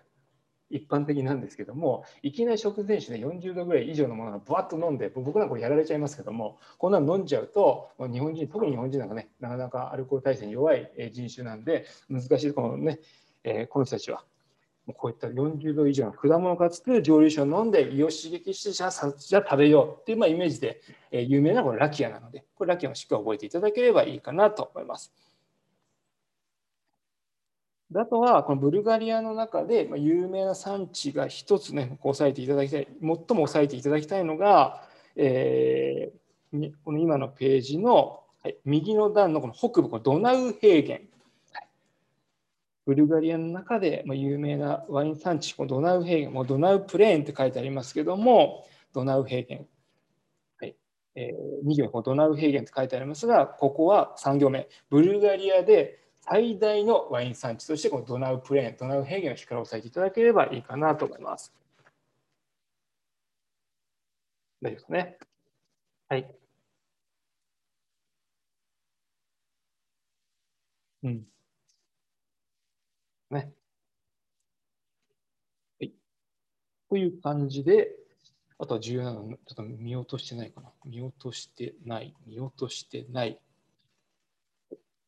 一般的なんですけどもいきなり食前酒で40度ぐらい以上のものがぶわっと飲んで僕なんかやられちゃいますけどもこんなの飲んじゃうと日本人特に日本人なんかねなかなかアルコール耐性に弱い人種なんで難しいこのね、えー、この人たちはこういった40度以上の果物が作る蒸留酒を飲んで胃を刺激してじゃあじゃあ食べようっていうまあイメージで、えー、有名なこのラキアなのでこれラキアをしっかり覚えていただければいいかなと思います。あとはこのブルガリアの中で有名な産地が一つね押さえていただきたい最も押さえていただきたいのが、えー、この今のページの、はい、右の段のこの北部このドナウ平原ブルガリアの中で有名なワイン産地、このドナウ平原、もうドナウプレーンって書いてありますけども、ドナウ平原。はいえー、2行、ドナウ平原って書いてありますが、ここは3行目、ブルガリアで最大のワイン産地として、このドナウプレーン、ドナウ平原をしっかり押さえていただければいいかなと思います。大丈夫ですかね？はい。うん。ね。はい。という感じで、あとは重要なのちょっと見落としてないかな。見落としてない。見落としてない。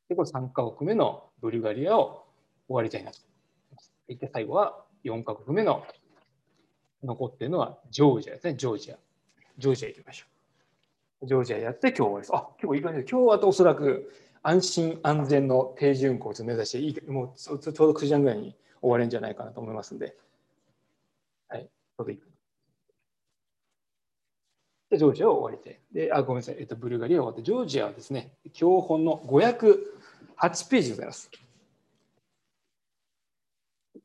で、これ3カ国目のブルガリアを終わりたいなといます。で、最後は4カ国目の残っているのはジョージアですね。ジョージア。ジョージア行きましょう。ジョージアやって今日終わりです。あ、結構いい感じで、今日はおそらく安心安全の低巡航を目指していいもうちょうど9時半ぐらいに終われるんじゃないかなと思いますので、はい、ちょうどいい。で、ジョージアを終わりて、で、あ、ごめんなさい、えっと、ブルガリアを終わって、ジョージアはですね、教本の508ページございます。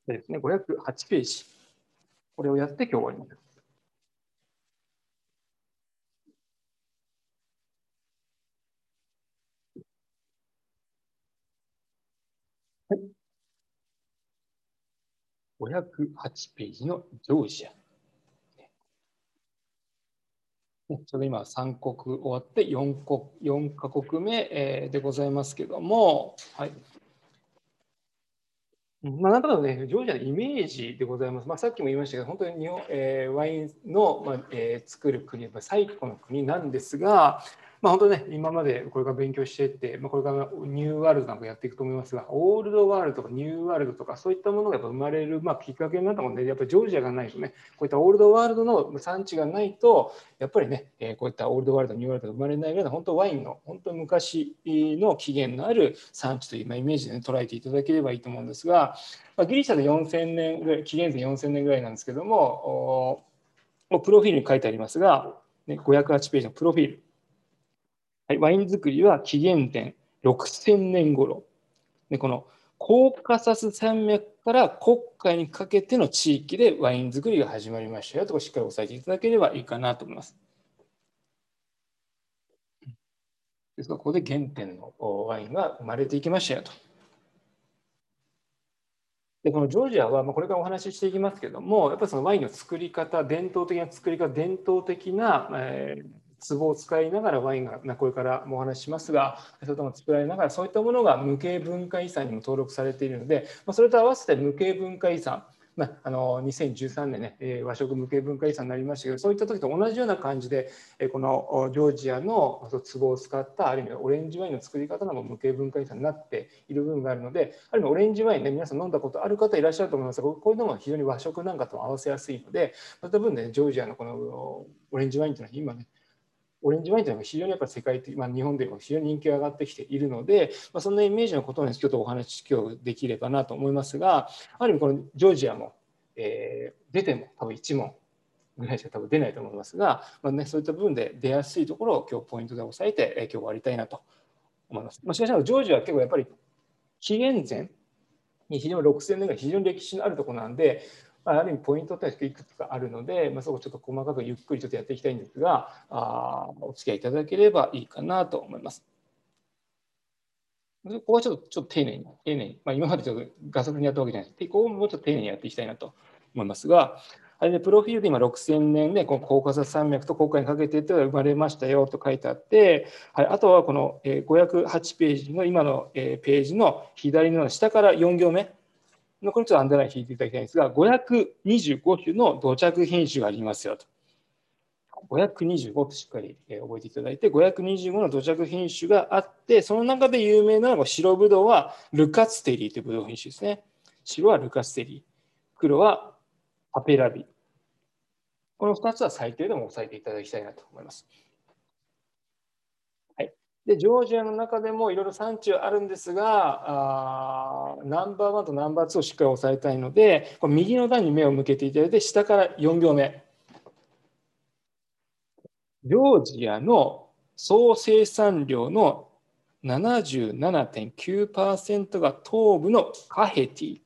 ですね、508ページ。これをやって今日終わります。508ページのジョージア。ちょうど今3国終わって4国 ,4 カ国目、えでございますけども、はいまあ、なんとなくね、ジョージアのイメージでございます。まあ、さっきも言いましたけど、本当に日本、えー、ワインの、まあえー、作る国は、最古の国なんですが、まあ、本当ね、今までこれから勉強していって、まあ、これからニューワールドなんかやっていくと思いますが、オールドワールドとかニューワールドとか、そういったものがやっぱ生まれる、まあ、きっかけになったもんで、やっぱりジョージアがないとね、こういったオールドワールドの産地がないと、やっぱりね、えこういったオールドワールド、ニューワールドが生まれないぐらいの、本当ワインの、本当昔の起源のある産地という、ま、イメージで、ね、捉えていただければいいと思うんですが、ま、ギリシャで4000年ぐらい、紀元前4000年ぐらいなんですけども、プロフィールに書いてありますが、ね、508ページのプロフィール。はい、ワイン作りは紀元前6000年頃でこのコーカサス山脈から国海にかけての地域でワイン作りが始まりましたよとしっかり押さえていただければいいかなと思います。ですからここで原点のワインが生まれていきましたよと。でこのジョージアは、まあ、これからお話ししていきますけどもやっぱりそのワインの作り方伝統的な作り方伝統的な、えー、壺を使いながらワインがこれからもお話ししますがそういったも作られながらそういったものが無形文化遺産にも登録されているので、ま、それと合わせて無形文化遺産まあ、あの2013年ね、え和食無形文化遺産になりましたけどそういった時と同じような感じで、えこのジョージアの壺を使ったある意味オレンジワインの作り方のも無形文化遺産になっている部分があるのである意味オレンジワインね皆さん飲んだことある方いらっしゃると思いますがこういうのも非常に和食なんかと合わせやすいのでそういった分ねジョージアのこのオレンジワインというのは今ねオレンジワインというのは非常にやっぱり世界的、まあ、日本でも非常に人気が上がってきているので、まあ、そんなイメージのことを、ね、ちょっとお話し今日できればなと思いますがある意味このジョージアもえー、出ても多分1問ぐらいしか多分出ないと思いますが、まあね、そういった部分で出やすいところを今日ポイントで押さえて、えー、今日終わりたいなと思います。まあ、しかしながらジョージアは結構やっぱり紀元前に非常に6000年ぐらい非常に歴史のあるところなんで、あ、る意味ポイントっていくつかあるので、まあ、そこちょっと細かくゆっくりちょっとやっていきたいんですがあお付き合いいただければいいかなと思います。ここはちょっとちょっと丁寧に、丁寧に、まあ、今までちょっと画速にやったわけじゃないです。ここもちょっと丁寧にやっていきたいなと思いますが、あれでプロフィールで今6000年で、このコーカサス山脈と航海にかけて生まれましたよと書いてあって、はい、あとはこの508ページの今のページの左の下から4行目これちょっとアンダーライン引いていただきたいんですが、525種の土着品種がありますよと。525としっかり覚えていただいて、525の土着品種があって、その中で有名なのが白ぶどうはルカツテリーというぶどう品種ですね。白はルカツテリー、黒はパペラビ。この2つは最低でも押さえていただきたいなと思います。でジョージアの中でもいろいろ産地はあるんですが、あナンバーワンとナンバーツーをしっかり押さえたいので、こ右の段に目を向けていただいて、下から4行目。ジョージアの総生産量の77.9%が東部のカヘティ。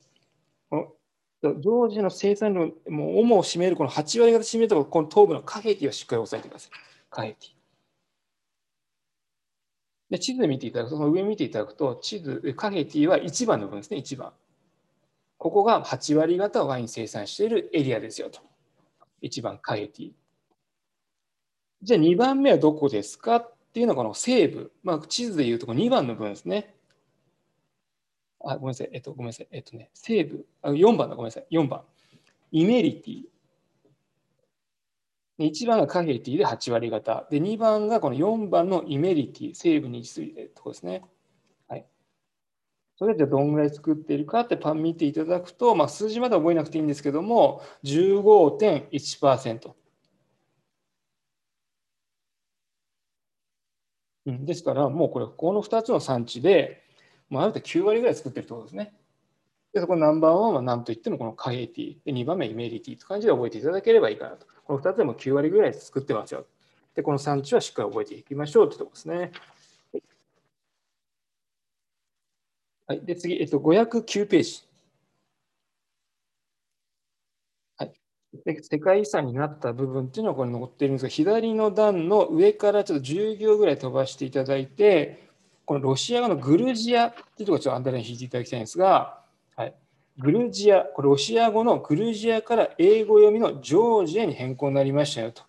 ジョージアの生産量、もう主を占めるこの8割方占めるとこの東部のカヘティをしっかり押さえてください。カヘティ。で地図で見ていただくと、その上見ていただくと、地図、カヘティは1番の部分ですね、1番。ここが8割方ワイン生産しているエリアですよと。1番、カヘティ。じゃあ2番目はどこですかっていうのがこの西部、まあ、地図でいうとこ2番の部分ですね。あ、ごめんなさい。えっと、ごめんなさい。えっとね、西部、あ4番だ、ごめんなさい。4番。イメリティ。1番がカヘティで8割方。で、2番がこの4番のイメリティ、西部に位置するとこですね。はい。それでどんぐらい作っているかってパン見ていただくと、まあ、数字まで覚えなくていいんですけども、15.1%。ですから、もうこれ、この2つの産地で、もうある程度9割ぐらい作ってるってことですね。で、そこナンバーワンは何といってもこのカヘティ、で2番目イメリティという感じで覚えていただければいいかなと。この2つでも9割ぐらい作ってますよ。で、この産地はしっかり覚えていきましょうというところですね。はい、で次、えっと、509ページ。はいで世界遺産になった部分っていうのはこれ載っているんですが、左の段の上からちょっと10行ぐらい飛ばしていただいて、このロシア語のグルジアっていうところをちょっとアンダーライン引いていただきたいんですが、グルジア、これロシア語のグルジアから英語読みのジョージアに変更になりましたよと。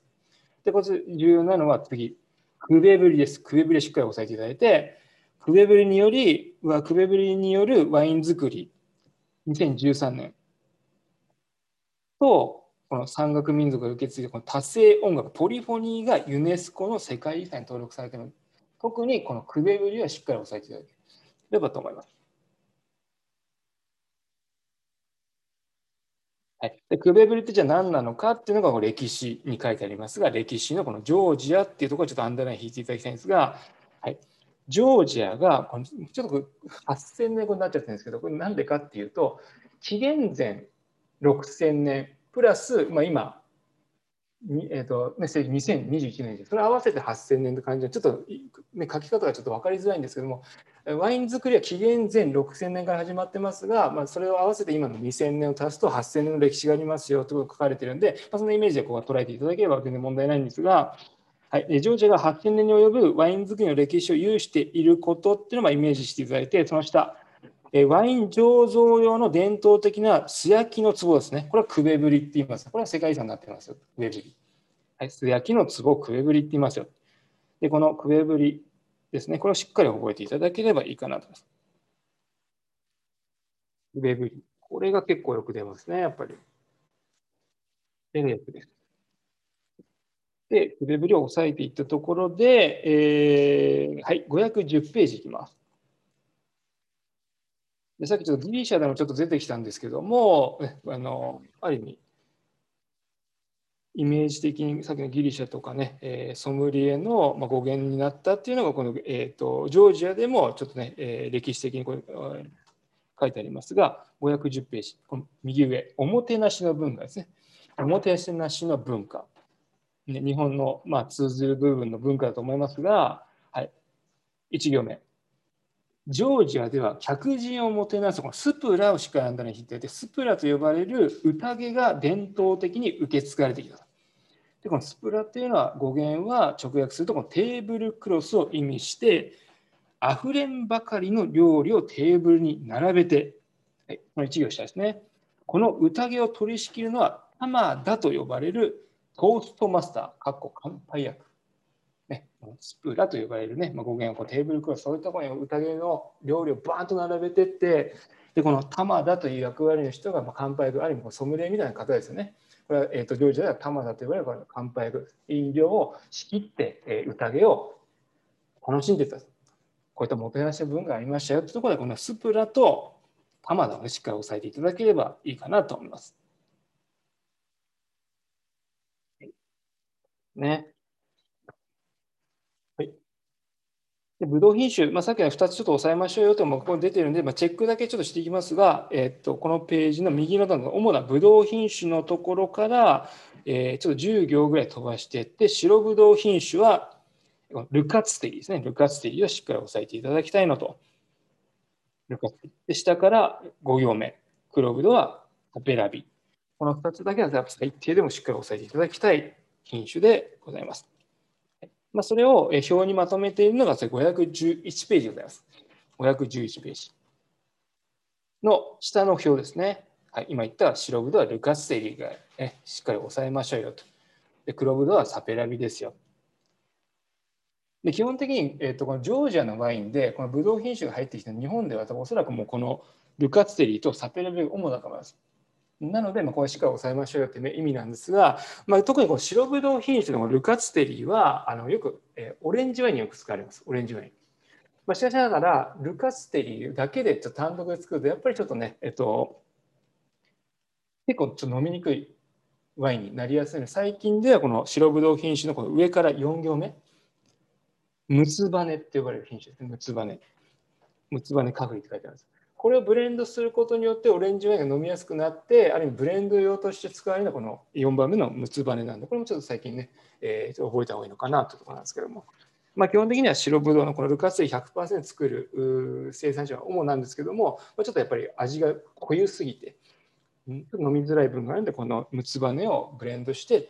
で、これ重要なのは次、クベブリです。クベブリしっかり押さえていただいて、クベブリにより、クベブリによるワイン作り、2013年と、この山岳民族が受け継いでこの多声音楽ポリフォニーがユネスコの世界遺産に登録されている特にこのクベブリはしっかり押さえていただければと思います。はい、でクベブリってじゃあ何なのかっていうのが歴史に書いてありますが歴史のこのジョージアっていうところをちょっとアンダーライン引いていただきたいんですが、はい、ジョージアがちょっと8000年後になっちゃってるんですけどこれなんでかっていうと紀元前6000年プラス、まあ、今えーと、メッセージ2021年で。それ合わせて8000年って感じで、ちょっと、ね、書き方がちょっと分かりづらいんですけども、ワイン作りは紀元前6000年から始まってますが、まあ、それを合わせて今の2000年を足すと8000年の歴史がありますよということが書かれているんで、まあ、そのイメージでここは捉えていただければ全然問題ないんですが、はい、ジョージアが8000年に及ぶワイン作りの歴史を有していることっていうのをイメージしていただいて、その下、えワイン醸造用の伝統的な素焼きの壺ですね。これはクベブリって言います。これは世界遺産になってますよ。クベブリ。はい、素焼きの壺、クベブリって言いますよ。で、このクベブリですね。これをしっかり覚えていただければいいかなと思います。クベブリ。これが結構よく出ますね、やっぱり。これです。で、クベブリを押さえていったところで、えー、はい、510ページいきます。でさっきちょっとギリシャでもちょっと出てきたんですけども、あのある意味、イメージ的にさっきのギリシャとかね、えー、ソムリエの語源になったっていうのがこの、えーと、ジョージアでもちょっとね、えー、歴史的にこれ書いてありますが510ページこの右上おもてなしの文化ですね。おもてなしの文化、ね、日本の、まあ、通ずる部分の文化だと思いますが、はい、1行目。ジョージアでは客人をもてなすこのスプラをしっかりあんだに引いていてスプラと呼ばれる宴が伝統的に受け継がれてきた。でこのスプラっていうのは語源は直訳するとこのテーブルクロスを意味してあふれんばかりの料理をテーブルに並べて、はい、この一行下ですね。この宴を取り仕切るのは玉田と呼ばれるトーストマスター、かっこ乾杯役。スプラと呼ばれるね、まあ、語源をこうテーブルクロス、そういったところに宴の料理をバーンと並べてって、でこの玉田という役割の人が、まあ、乾杯役、ある意味ソムリエみたいな方ですよね。これは、えーと、ジョージアでは玉田と呼ばれるこの乾杯役、飲料を仕切って、えー、宴を楽しんでた。こういったもてなしの文がありましたよというところで、このスプラと玉田を、しっかり押さえていただければいいかなと思います。ね。でブドウ品種、まあ、さっきの2つちょっと押さえましょうよともここに出てるんで、まあ、チェックだけちょっとしていきますが、えっとこのページの右の段の主なブドウ品種のところから、えー、ちょっと10行ぐらい飛ばしていって、白ブドウ品種はルカツテリですね。ルカツテリをしっかり押さえていただきたいのと。ルカツテリで下から5行目、黒ブドウはタペラビ。この2つだけは最低でもしっかり押さえていただきたい品種でございます。まあ、それを表にまとめているのが511ページでございます。511ページの下の表ですね。はい、今言った白ブドウはルカステリーが、ね、しっかり押さえましょうよと。で黒ブドウはサペラビですよ。で基本的に、えーと、このジョージアのワインでこのブドウ品種が入ってきた日本ではおそらくもうこのルカツテリーとサペラビが主だと思います。なので、まあ、これしっかり抑えましょうよという意味なんですが、まあ、特にこの白ぶどう品種のルカツテリーはあのよく、えー、オレンジワインによく使われます。オレンジワイン。まあ、しかしながら、ルカツテリーだけでちょっと単独で作ると、やっぱりちょっとね、えっと、結構ちょっと飲みにくいワインになりやすいので、最近ではこの白ぶどう品種のこの上から4行目、ムツバネって呼ばれる品種ですね、ムツバネ。ムツバネカフリって書いてあるんです。これをブレンドすることによってオレンジワインが飲みやすくなってある意味ブレンド用として使われるのはこの4番目のムツバネなんでこれもちょっと最近ね、えー、覚えた方がいいのかなというところなんですけども。まあ、基本的には白ぶどうのこのルカステリ100%作る生産者は主なんですけども、まあ、ちょっとやっぱり味が濃ゆすぎて飲みづらい分があるのでこのムツバネをブレンドして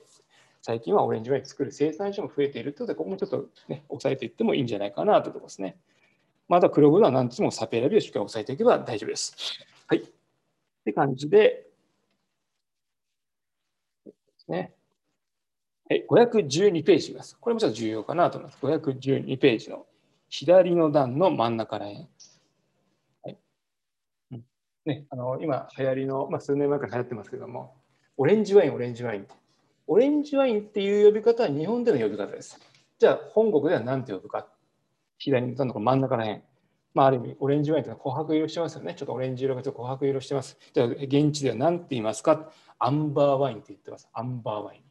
最近はオレンジワイン作る生産者も増えているということでここもちょっとね抑えていってもいいんじゃないかなというところですね。また黒ブドウは何つもサペラビをしっかり押さえていけば大丈夫です。はい。って感じで、ね。はい、512ページです。これもちょっと重要かなと思います。512ページの左の段の真ん中らへん。はいね、あの今、流行りの、まあ、数年前から流行ってますけども、オレンジワイン、オレンジワイン。オレンジワインっていう呼び方は日本での呼び方です。じゃあ、本国では何て呼ぶか。左の真ん中らへん。まあ、ある意味、オレンジワインというのは琥珀色してますよね。ちょっとオレンジ色がちょっと琥珀色してます。じゃあ、現地では何て言いますか？アンバーワインって言ってます。アンバーワイン。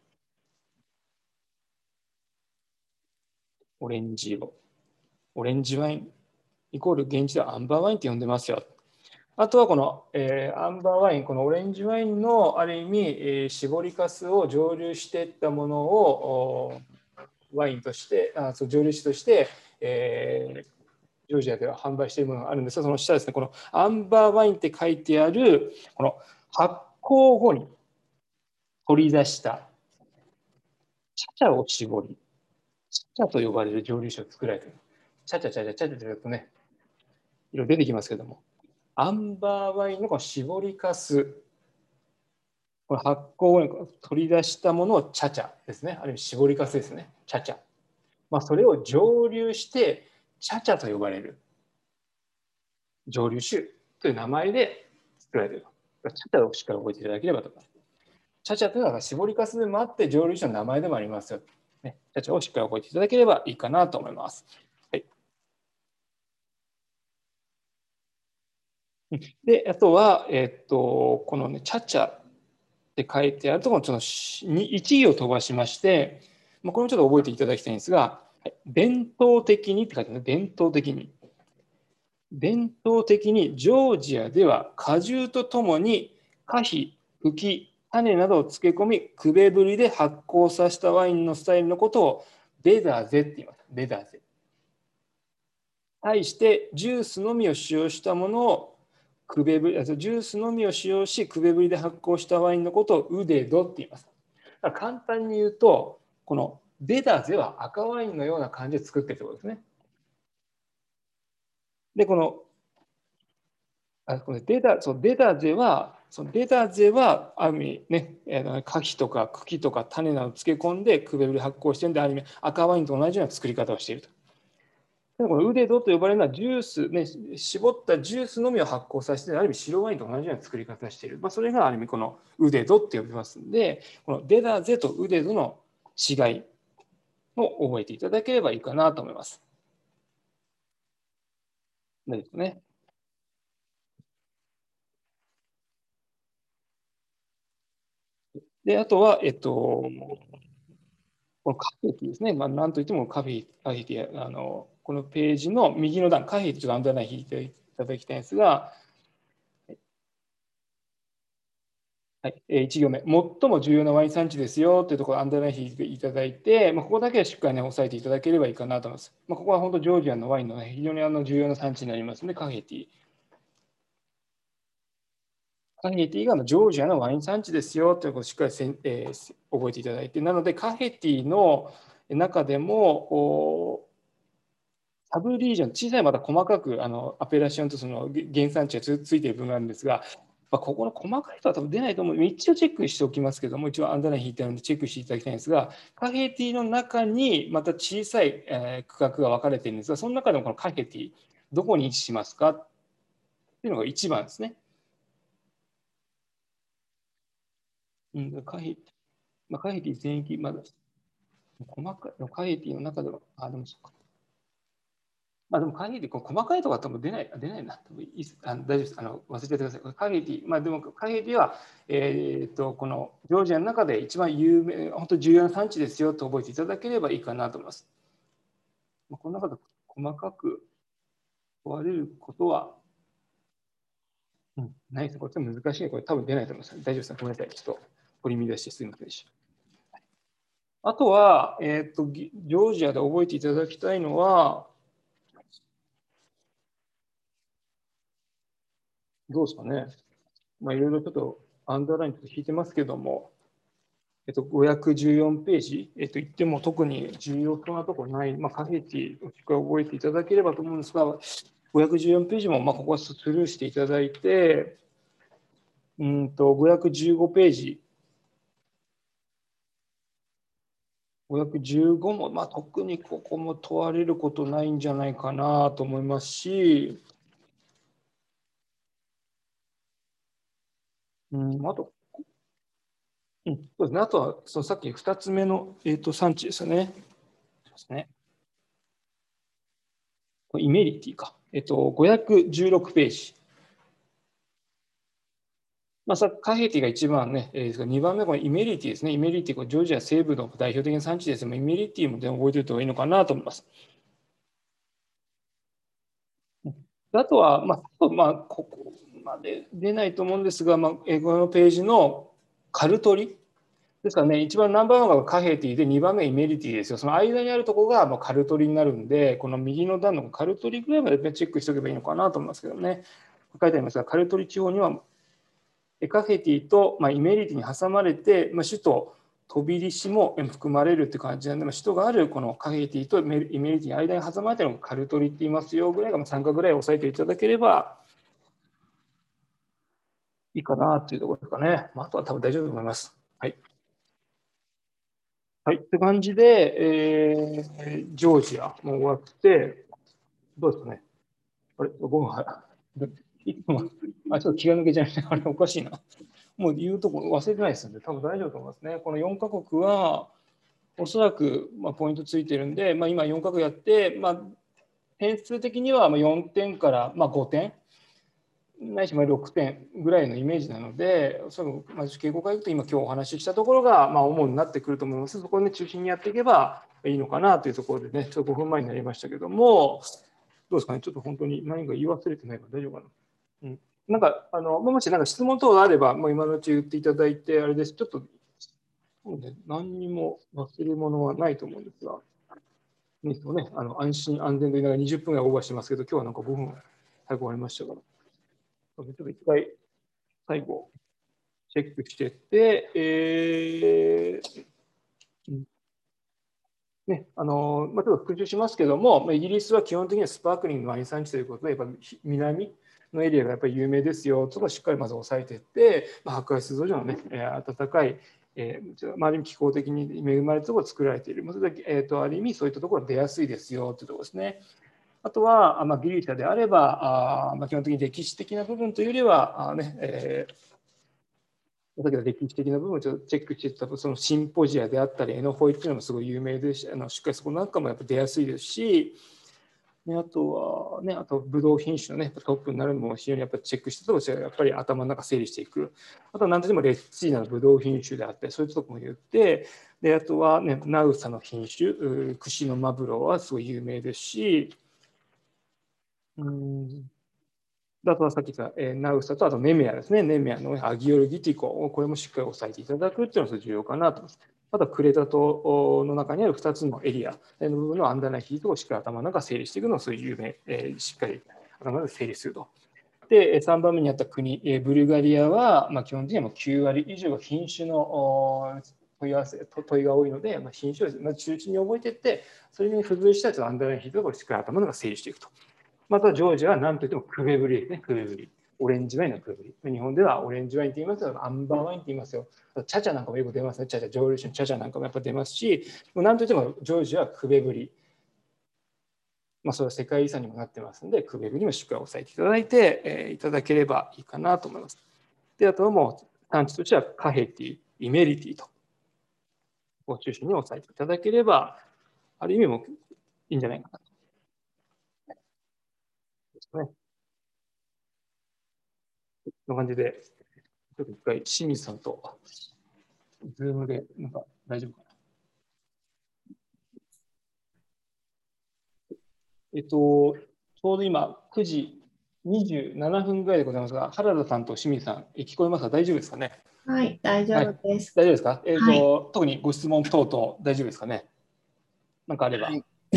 オレンジ色。オレンジワインイコール現地ではアンバーワインって呼んでますよ。あとはこの、えー、アンバーワイン、このオレンジワインのある意味、えー、絞りかすを蒸留していったものをワインとしてあそう蒸留酒として、えー、ジョージアでは販売しているものがあるんですがその下ですねこのアンバーワインって書いてあるこの発酵後に取り出した茶々を絞り茶々と呼ばれる蒸留酒を作られている茶々茶々茶々というとね色出てきますけどもアンバーワインのこの絞りかすこの発酵後に取り出したものを茶々ですねあるいは絞りかすですね茶々、まあ、それを蒸留して茶々と呼ばれる蒸留酒という名前で作られている茶々をしっかり覚えていただければと思います。茶々というのは搾りかすでもあって蒸留酒の名前でもありますよ。ね、茶々をしっかり覚えていただければいいかなと思います。はい、であとは、えっと、この、ね、茶々って書いてあるところちょっと1位を飛ばしまして、まあ、これもちょっと覚えていただきたいんですが、はい、伝統的にって書いてある伝統的に。伝統的にジョージアでは果汁とともに果皮、茎、種などを漬け込み、くべぶりで発酵させたワインのスタイルのことをベダーゼって言います。ベダーゼ。対してジュースのみを使用したものをくべぶり、ジュースのみを使用し、くべぶりで発酵したワインのことをウデドって言います。簡単に言うと、このベダーゼは赤ワインのような感じで作ってるってことですね。で、この、あこのデダそうデダゼは、そのデダゼは、ある意味ね、果皮とか茎とか種などを漬け込んで、クベルで発酵してるんで、ある意味赤ワインと同じような作り方をしていると。でこのウデドと呼ばれるのはジュース、ね、絞ったジュースのみを発酵させて、ある意味白ワインと同じような作り方をしている。まあ、それがある意味このウデドって呼びますんで、このデダゼとウデドの違いを覚えていただければいいかなと思います。ですね。で、あとは、えっと、このカフェティですね。まあ、なんといってもカフェカフェティ、あの、このページの右の段、カフェティちょっとアンダーライン引いていただきたいんですが、はい、1行目、最も重要なワイン産地ですよ。というところをアンダーライン引いていただいて、まあ、ここだけはしっかり、ね、押さえていただければいいかなと思います。まあ、ここは本当、ジョージアのワインの、ね、非常にあの重要な産地になりますので、カフェティ。カフェティがジョージアのワイン産地ですよということをしっかりせん、えー、覚えていただいて、なので、カフェティの中でも、サブリージョン、小さいまた細かくあのアペラションとその原産地がついている部分があるんですが、まあ、ここの細かい人は多分出ないと思う。一応チェックしておきますけども、一応アンダーライン引いてあるのでチェックしていただきたいんですが、カフェティの中にまた小さい、え区画が分かれているんですが、その中でもこのカフェティ、どこに位置しますかっていうのが1番ですね。うん、カフェまあ、カフェティ全域、まだ細かい、カフェティの中では、あ、でもそっか。まあでもカーネギー細かいとこは多分出ない、出ないな。いいあの大丈夫です。あの忘れてください。カーネギー、まあでもカーネギーは、えー、とこのジョージアの中で一番有名、本当重要な産地ですよと覚えていただければいいかなと思います。まあ、この中で細かく問われることは、うん、ないです。これ難しい。これ多分出ないと思います。大丈夫です。ごめんなさい。ちょっと取り乱してすみませんでした。あとは、えーと、ジョージアで覚えていただきたいのは、どうですかね。まあ、いろいろちょっとアンダーラインと引いてますけども、えっと、514ページ、えっと、言っても特に重要そうなところない、まあ、カフェティをしっか覚えていただければと思うんですが、514ページも、まあ、ここはスルーしていただいて、うんと、515ページ、515も、まあ、特にここも問われることないんじゃないかなと思いますし、うん、あと、うん、そうですね。あとは、そのさっき2つ目の、えーと、産地ですよね。そうですね。これイメリティか。えっ、ー、と、516ページ。まあ、さカヘティが1番ね、えー、2番目はイメリティですね。イメリティ、ジョージア西部の代表的な産地ですが、イメリティも覚えておいた方がいいのかなと思います。あとは、まあ、まあ、ここまで出ないと思うんですが、まあ、英語のページのカルトリですからね、一番ナンバーワンがカヘティで2番目イメリティですよ。その間にあるところがまカルトリになるんで、この右の段のカルトリぐらいまでチェックしておけばいいのかなと思いますけどね。書いてありますが、カルトリ地方にはエカヘティと、まイメリティに挟まれて、ま首都飛び利子も含まれるって感じなんで、ま首都があるこのカヘティとイメリティの間に挟まれてるのがカルトリって言いますよぐらいが3回ぐらい押さえていただければいいかなっていうところですかね。まあ、あとは多分大丈夫と思います。はい。はい。って感じで、えー、ジョージアも終わって、どうですかね。あれ、5分は、あ、ちょっと気が抜けちゃいました。あれ、おかしいな。もう言うとこ忘れてないですので、多分大丈夫と思いますね。この4カ国は、おそらく、まあ、ポイントついてるんで、まあ、今4カ国やって、まあ、点数的には4点から、まあ、5点ないしま6点ぐらいのイメージなので、そのまず傾向からいくと今今日お話ししたところがまあ主になってくると思います。そこをね中心にやっていけばいいのかなというところでね、ちょっと5分前になりましたけども、どうですかね、ちょっと本当に何か言い忘れてないか大丈夫かな？うん、なんかあのもしなんか質問等があれば、もう今のうち言っていただいて、あれです、ちょっと、ね、何にも忘れ物はないと思うんですが、ね、あの安心安全と言いながら20分ぐらいオーバーしてますけど、今日はなんか5分早く終わりましたから。ちょっと一回最後チェックしてって、えーねあのまあ、ちょっと復習しますけども、まあ、イギリスは基本的にはスパークリングのワイン産地ということで、やっぱ南のエリアがやっぱり有名ですよとかしっかりまず押さえていって、まあ、白海水道所のね、えー、暖かい、えー、ある意味気候的に恵まれたところを作られている、それでえーと、ある意味そういったところが出やすいですよというところですね。あとは、まあ、ギリシャであれば、あまあ、基本的に歴史的な部分というよりは、あねえー、さっきの歴史的な部分をちょっとチェックしてたそのシンポジアであったり、エノホイっていうのもすごい有名ですし、あのしっかりそこなんかもやっぱ出やすいですし、ね、あとは、ね、あとブドウ品種の、ね、トップになるのも非常にやっぱチェックしてたとしてやっぱり頭の中整理していく。あとは何とでもレッチーナのブドウ品種であって、そういうとこも言って、であとは、ね、ナウサの品種、串のマブロはすごい有名ですし、うんあとはさっき言った、えー、ナウサとあとネメアですね。ネメアのアギオルギティコ、これもしっかり押さえていただくっていうのが重要かなと思います。あとはクレタ島の中にある2つのエリアの部分のアンダーナヒートをしっかり頭の中整理していくのをそういう有名、えー、しっかり頭の中で整理すると。で、3番目にあった国、えー、ブルガリアは、まあ、基本的にはもう9割以上が品種の問い合わせ、問いが多いので、まあ、品種をまず中心に覚えていって、それに付随したやつアンダーナヒートをしっかり頭の中整理していくと。またジョージアは何といってもクベブリですね、クベブリ。オレンジワインのクベブリ。日本ではオレンジワインって言いますよ、アンバーワインって言いますよ。チャチャなんかもよく出ますね。チャチャ、ジョージのチャチャなんかもやっぱ出ますし、何といってもジョージアはクベブリ。まあ、それは世界遺産にもなってますので、クベブリもしっかり押さえていただいて、えー、いただければいいかなと思います。で、あとはもう産地としてはカヘティ、イメリティと、を中心に押さえていただければ、ある意味もいいんじゃないかなと。ですね。こんな感じで、ちょっと一回、清水さんと、ズームで、なんか大丈夫かな。えっと、ちょうど今、9時27分ぐらいでございますが、原田さんと清水さん、聞こえますか？大丈夫ですかね？はい、大丈夫です。はい、大丈夫ですか、えっと、はい、特にご質問等々大丈夫ですかね？なんかあれば。はいち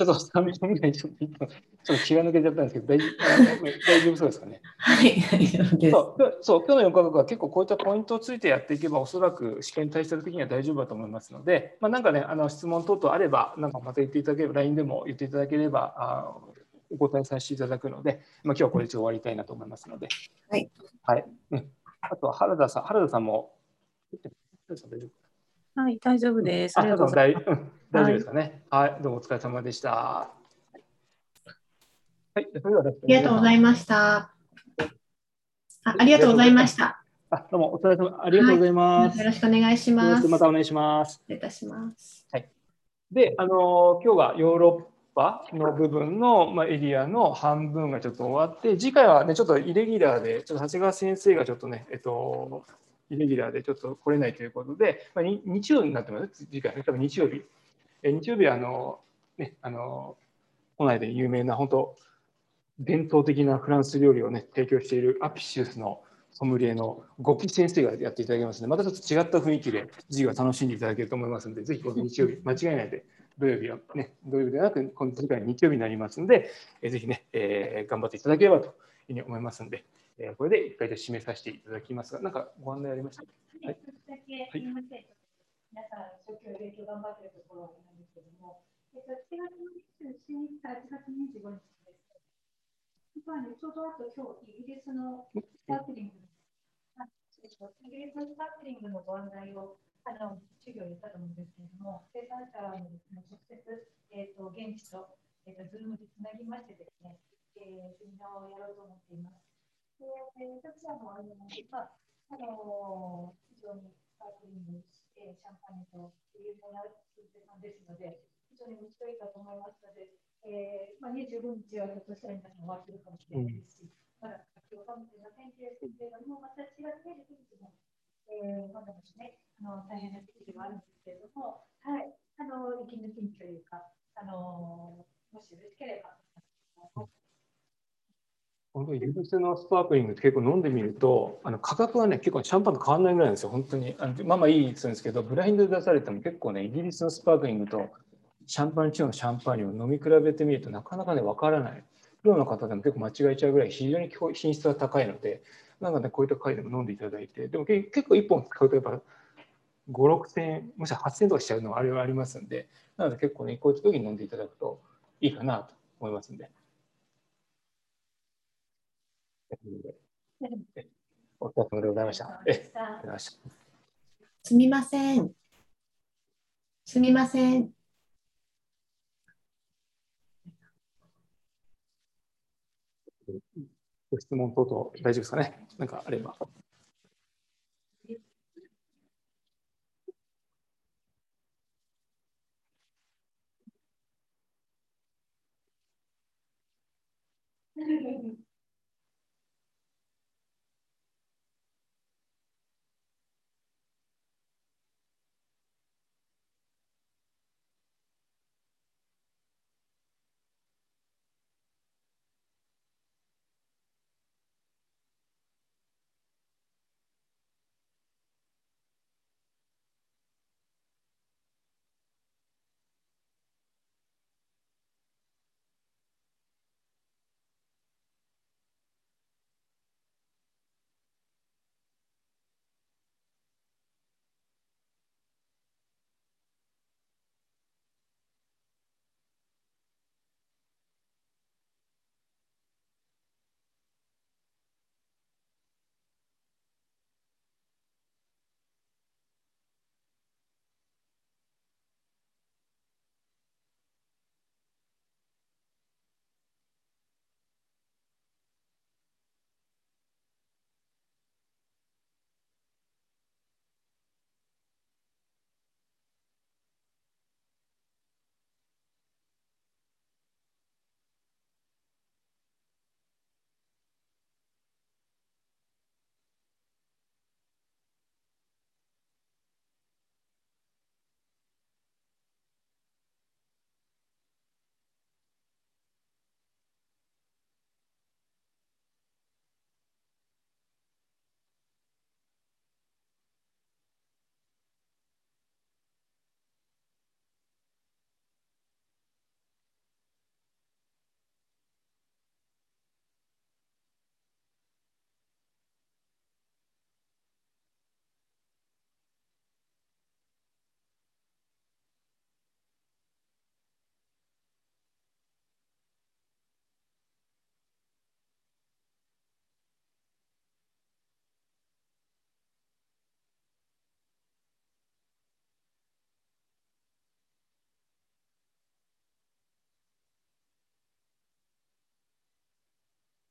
ょっと3分ぐらいちょっとちょっと気が抜けちゃったんですけど、大大丈夫そうですかね？はい、大丈夫です。そうそう今日の4科学は結構こういったポイントをついてやっていけば、おそらく試験対した時には大丈夫だと思いますので、まあ、なんかね、あの質問等々あれば、なんかまた言っていただければ、LINE でも言っていただければ、あお答えさせていただくので、まあ、今日はこれで終わりたいなと思いますので。はい。はい。うん、あとは原田さん、原田さんも、大丈夫はい、大丈夫です。ありがとうございます。大丈夫ですかね、はい。はい、どうもお疲れ様でした。はい、それでは、ね、ありがとうございました。あありがとうございました。あ、どうもお疲れ様ありがとうございます、はい、よろしくお願いします。またお願いします。失礼いたします。はい。で、あの今日はヨーロッパの部分の、まあ、エリアの半分がちょっと終わって、次回はね、ちょっとイレギュラーで、ちょっと長谷川先生がちょっとね、えっと、イレギュラーでちょっと来れないということで、まあ、日曜になってます、次回ね、多分日曜日。え日曜日はあの、ね、あの、都内で有名な、本当、伝統的なフランス料理をね、提供しているアピシウスのソムリエの五木先生がやっていただきますので、またちょっと違った雰囲気で授業を楽しんでいただけると思いますので、ぜひこの日曜日、間違いないで、土曜日はね、土曜日ではなく、今次回日曜日になりますので、えーぜひね、えー頑張っていただければというふうに思いますので、えーこれで一回で締めさせていただきますが、なんかご案内ありました？はい。一つだけすみません。皆さん、初級勉強頑張ってるところなんですけども、えっと、7月27日から8月25日です。実はね、ちょうどあと今日、イギリスのスパークリング、あえっとイギリスのスパークリングのご案内をあの授業にしたと思うんですけれども、生産者のですね直接、えっと現地と、えっと、ズームでつなぎましてですね、えー、セミナーをやろうと思っています。で、えー、私はもうあの、まああの非常にスパークリング、えーシャンパンと有名な鈴木さんですので、非常に面白いかと思いますので、えーまあ、25日はひょっとしたら皆さん終わってるかもしれないですし、まだ書き収めていませんけれども、また4月29日も、えー、まだまだね、あの大変な時期ではあるんですけれども、はい、あの息抜きというか、あのもしよろしければ、本当にイギリスのスパークリングって結構飲んでみると、あの価格はね、結構シャンパンと変わらないぐらいなんですよ、本当に。あのまあまあいいですけど、ブラインドで出されても結構ね、イギリスのスパークリングとシャンパン地方のシャンパンを飲み比べてみるとなかなかね、わからない。プロの方でも結構間違えちゃうぐらい非常に品質が高いので、なんかね、こういった回でも飲んでいただいて、でも結構1本使うとやっぱ5、6千円、もしくは8千とかしちゃうのはあれはありますんで、なので結構ね、こういった時に飲んでいただくといいかなと思いますんで。お疲れ様でございました。え、ありがとうございました。すみません。すみません。ご質問等々大丈夫ですかね？なんかあれば。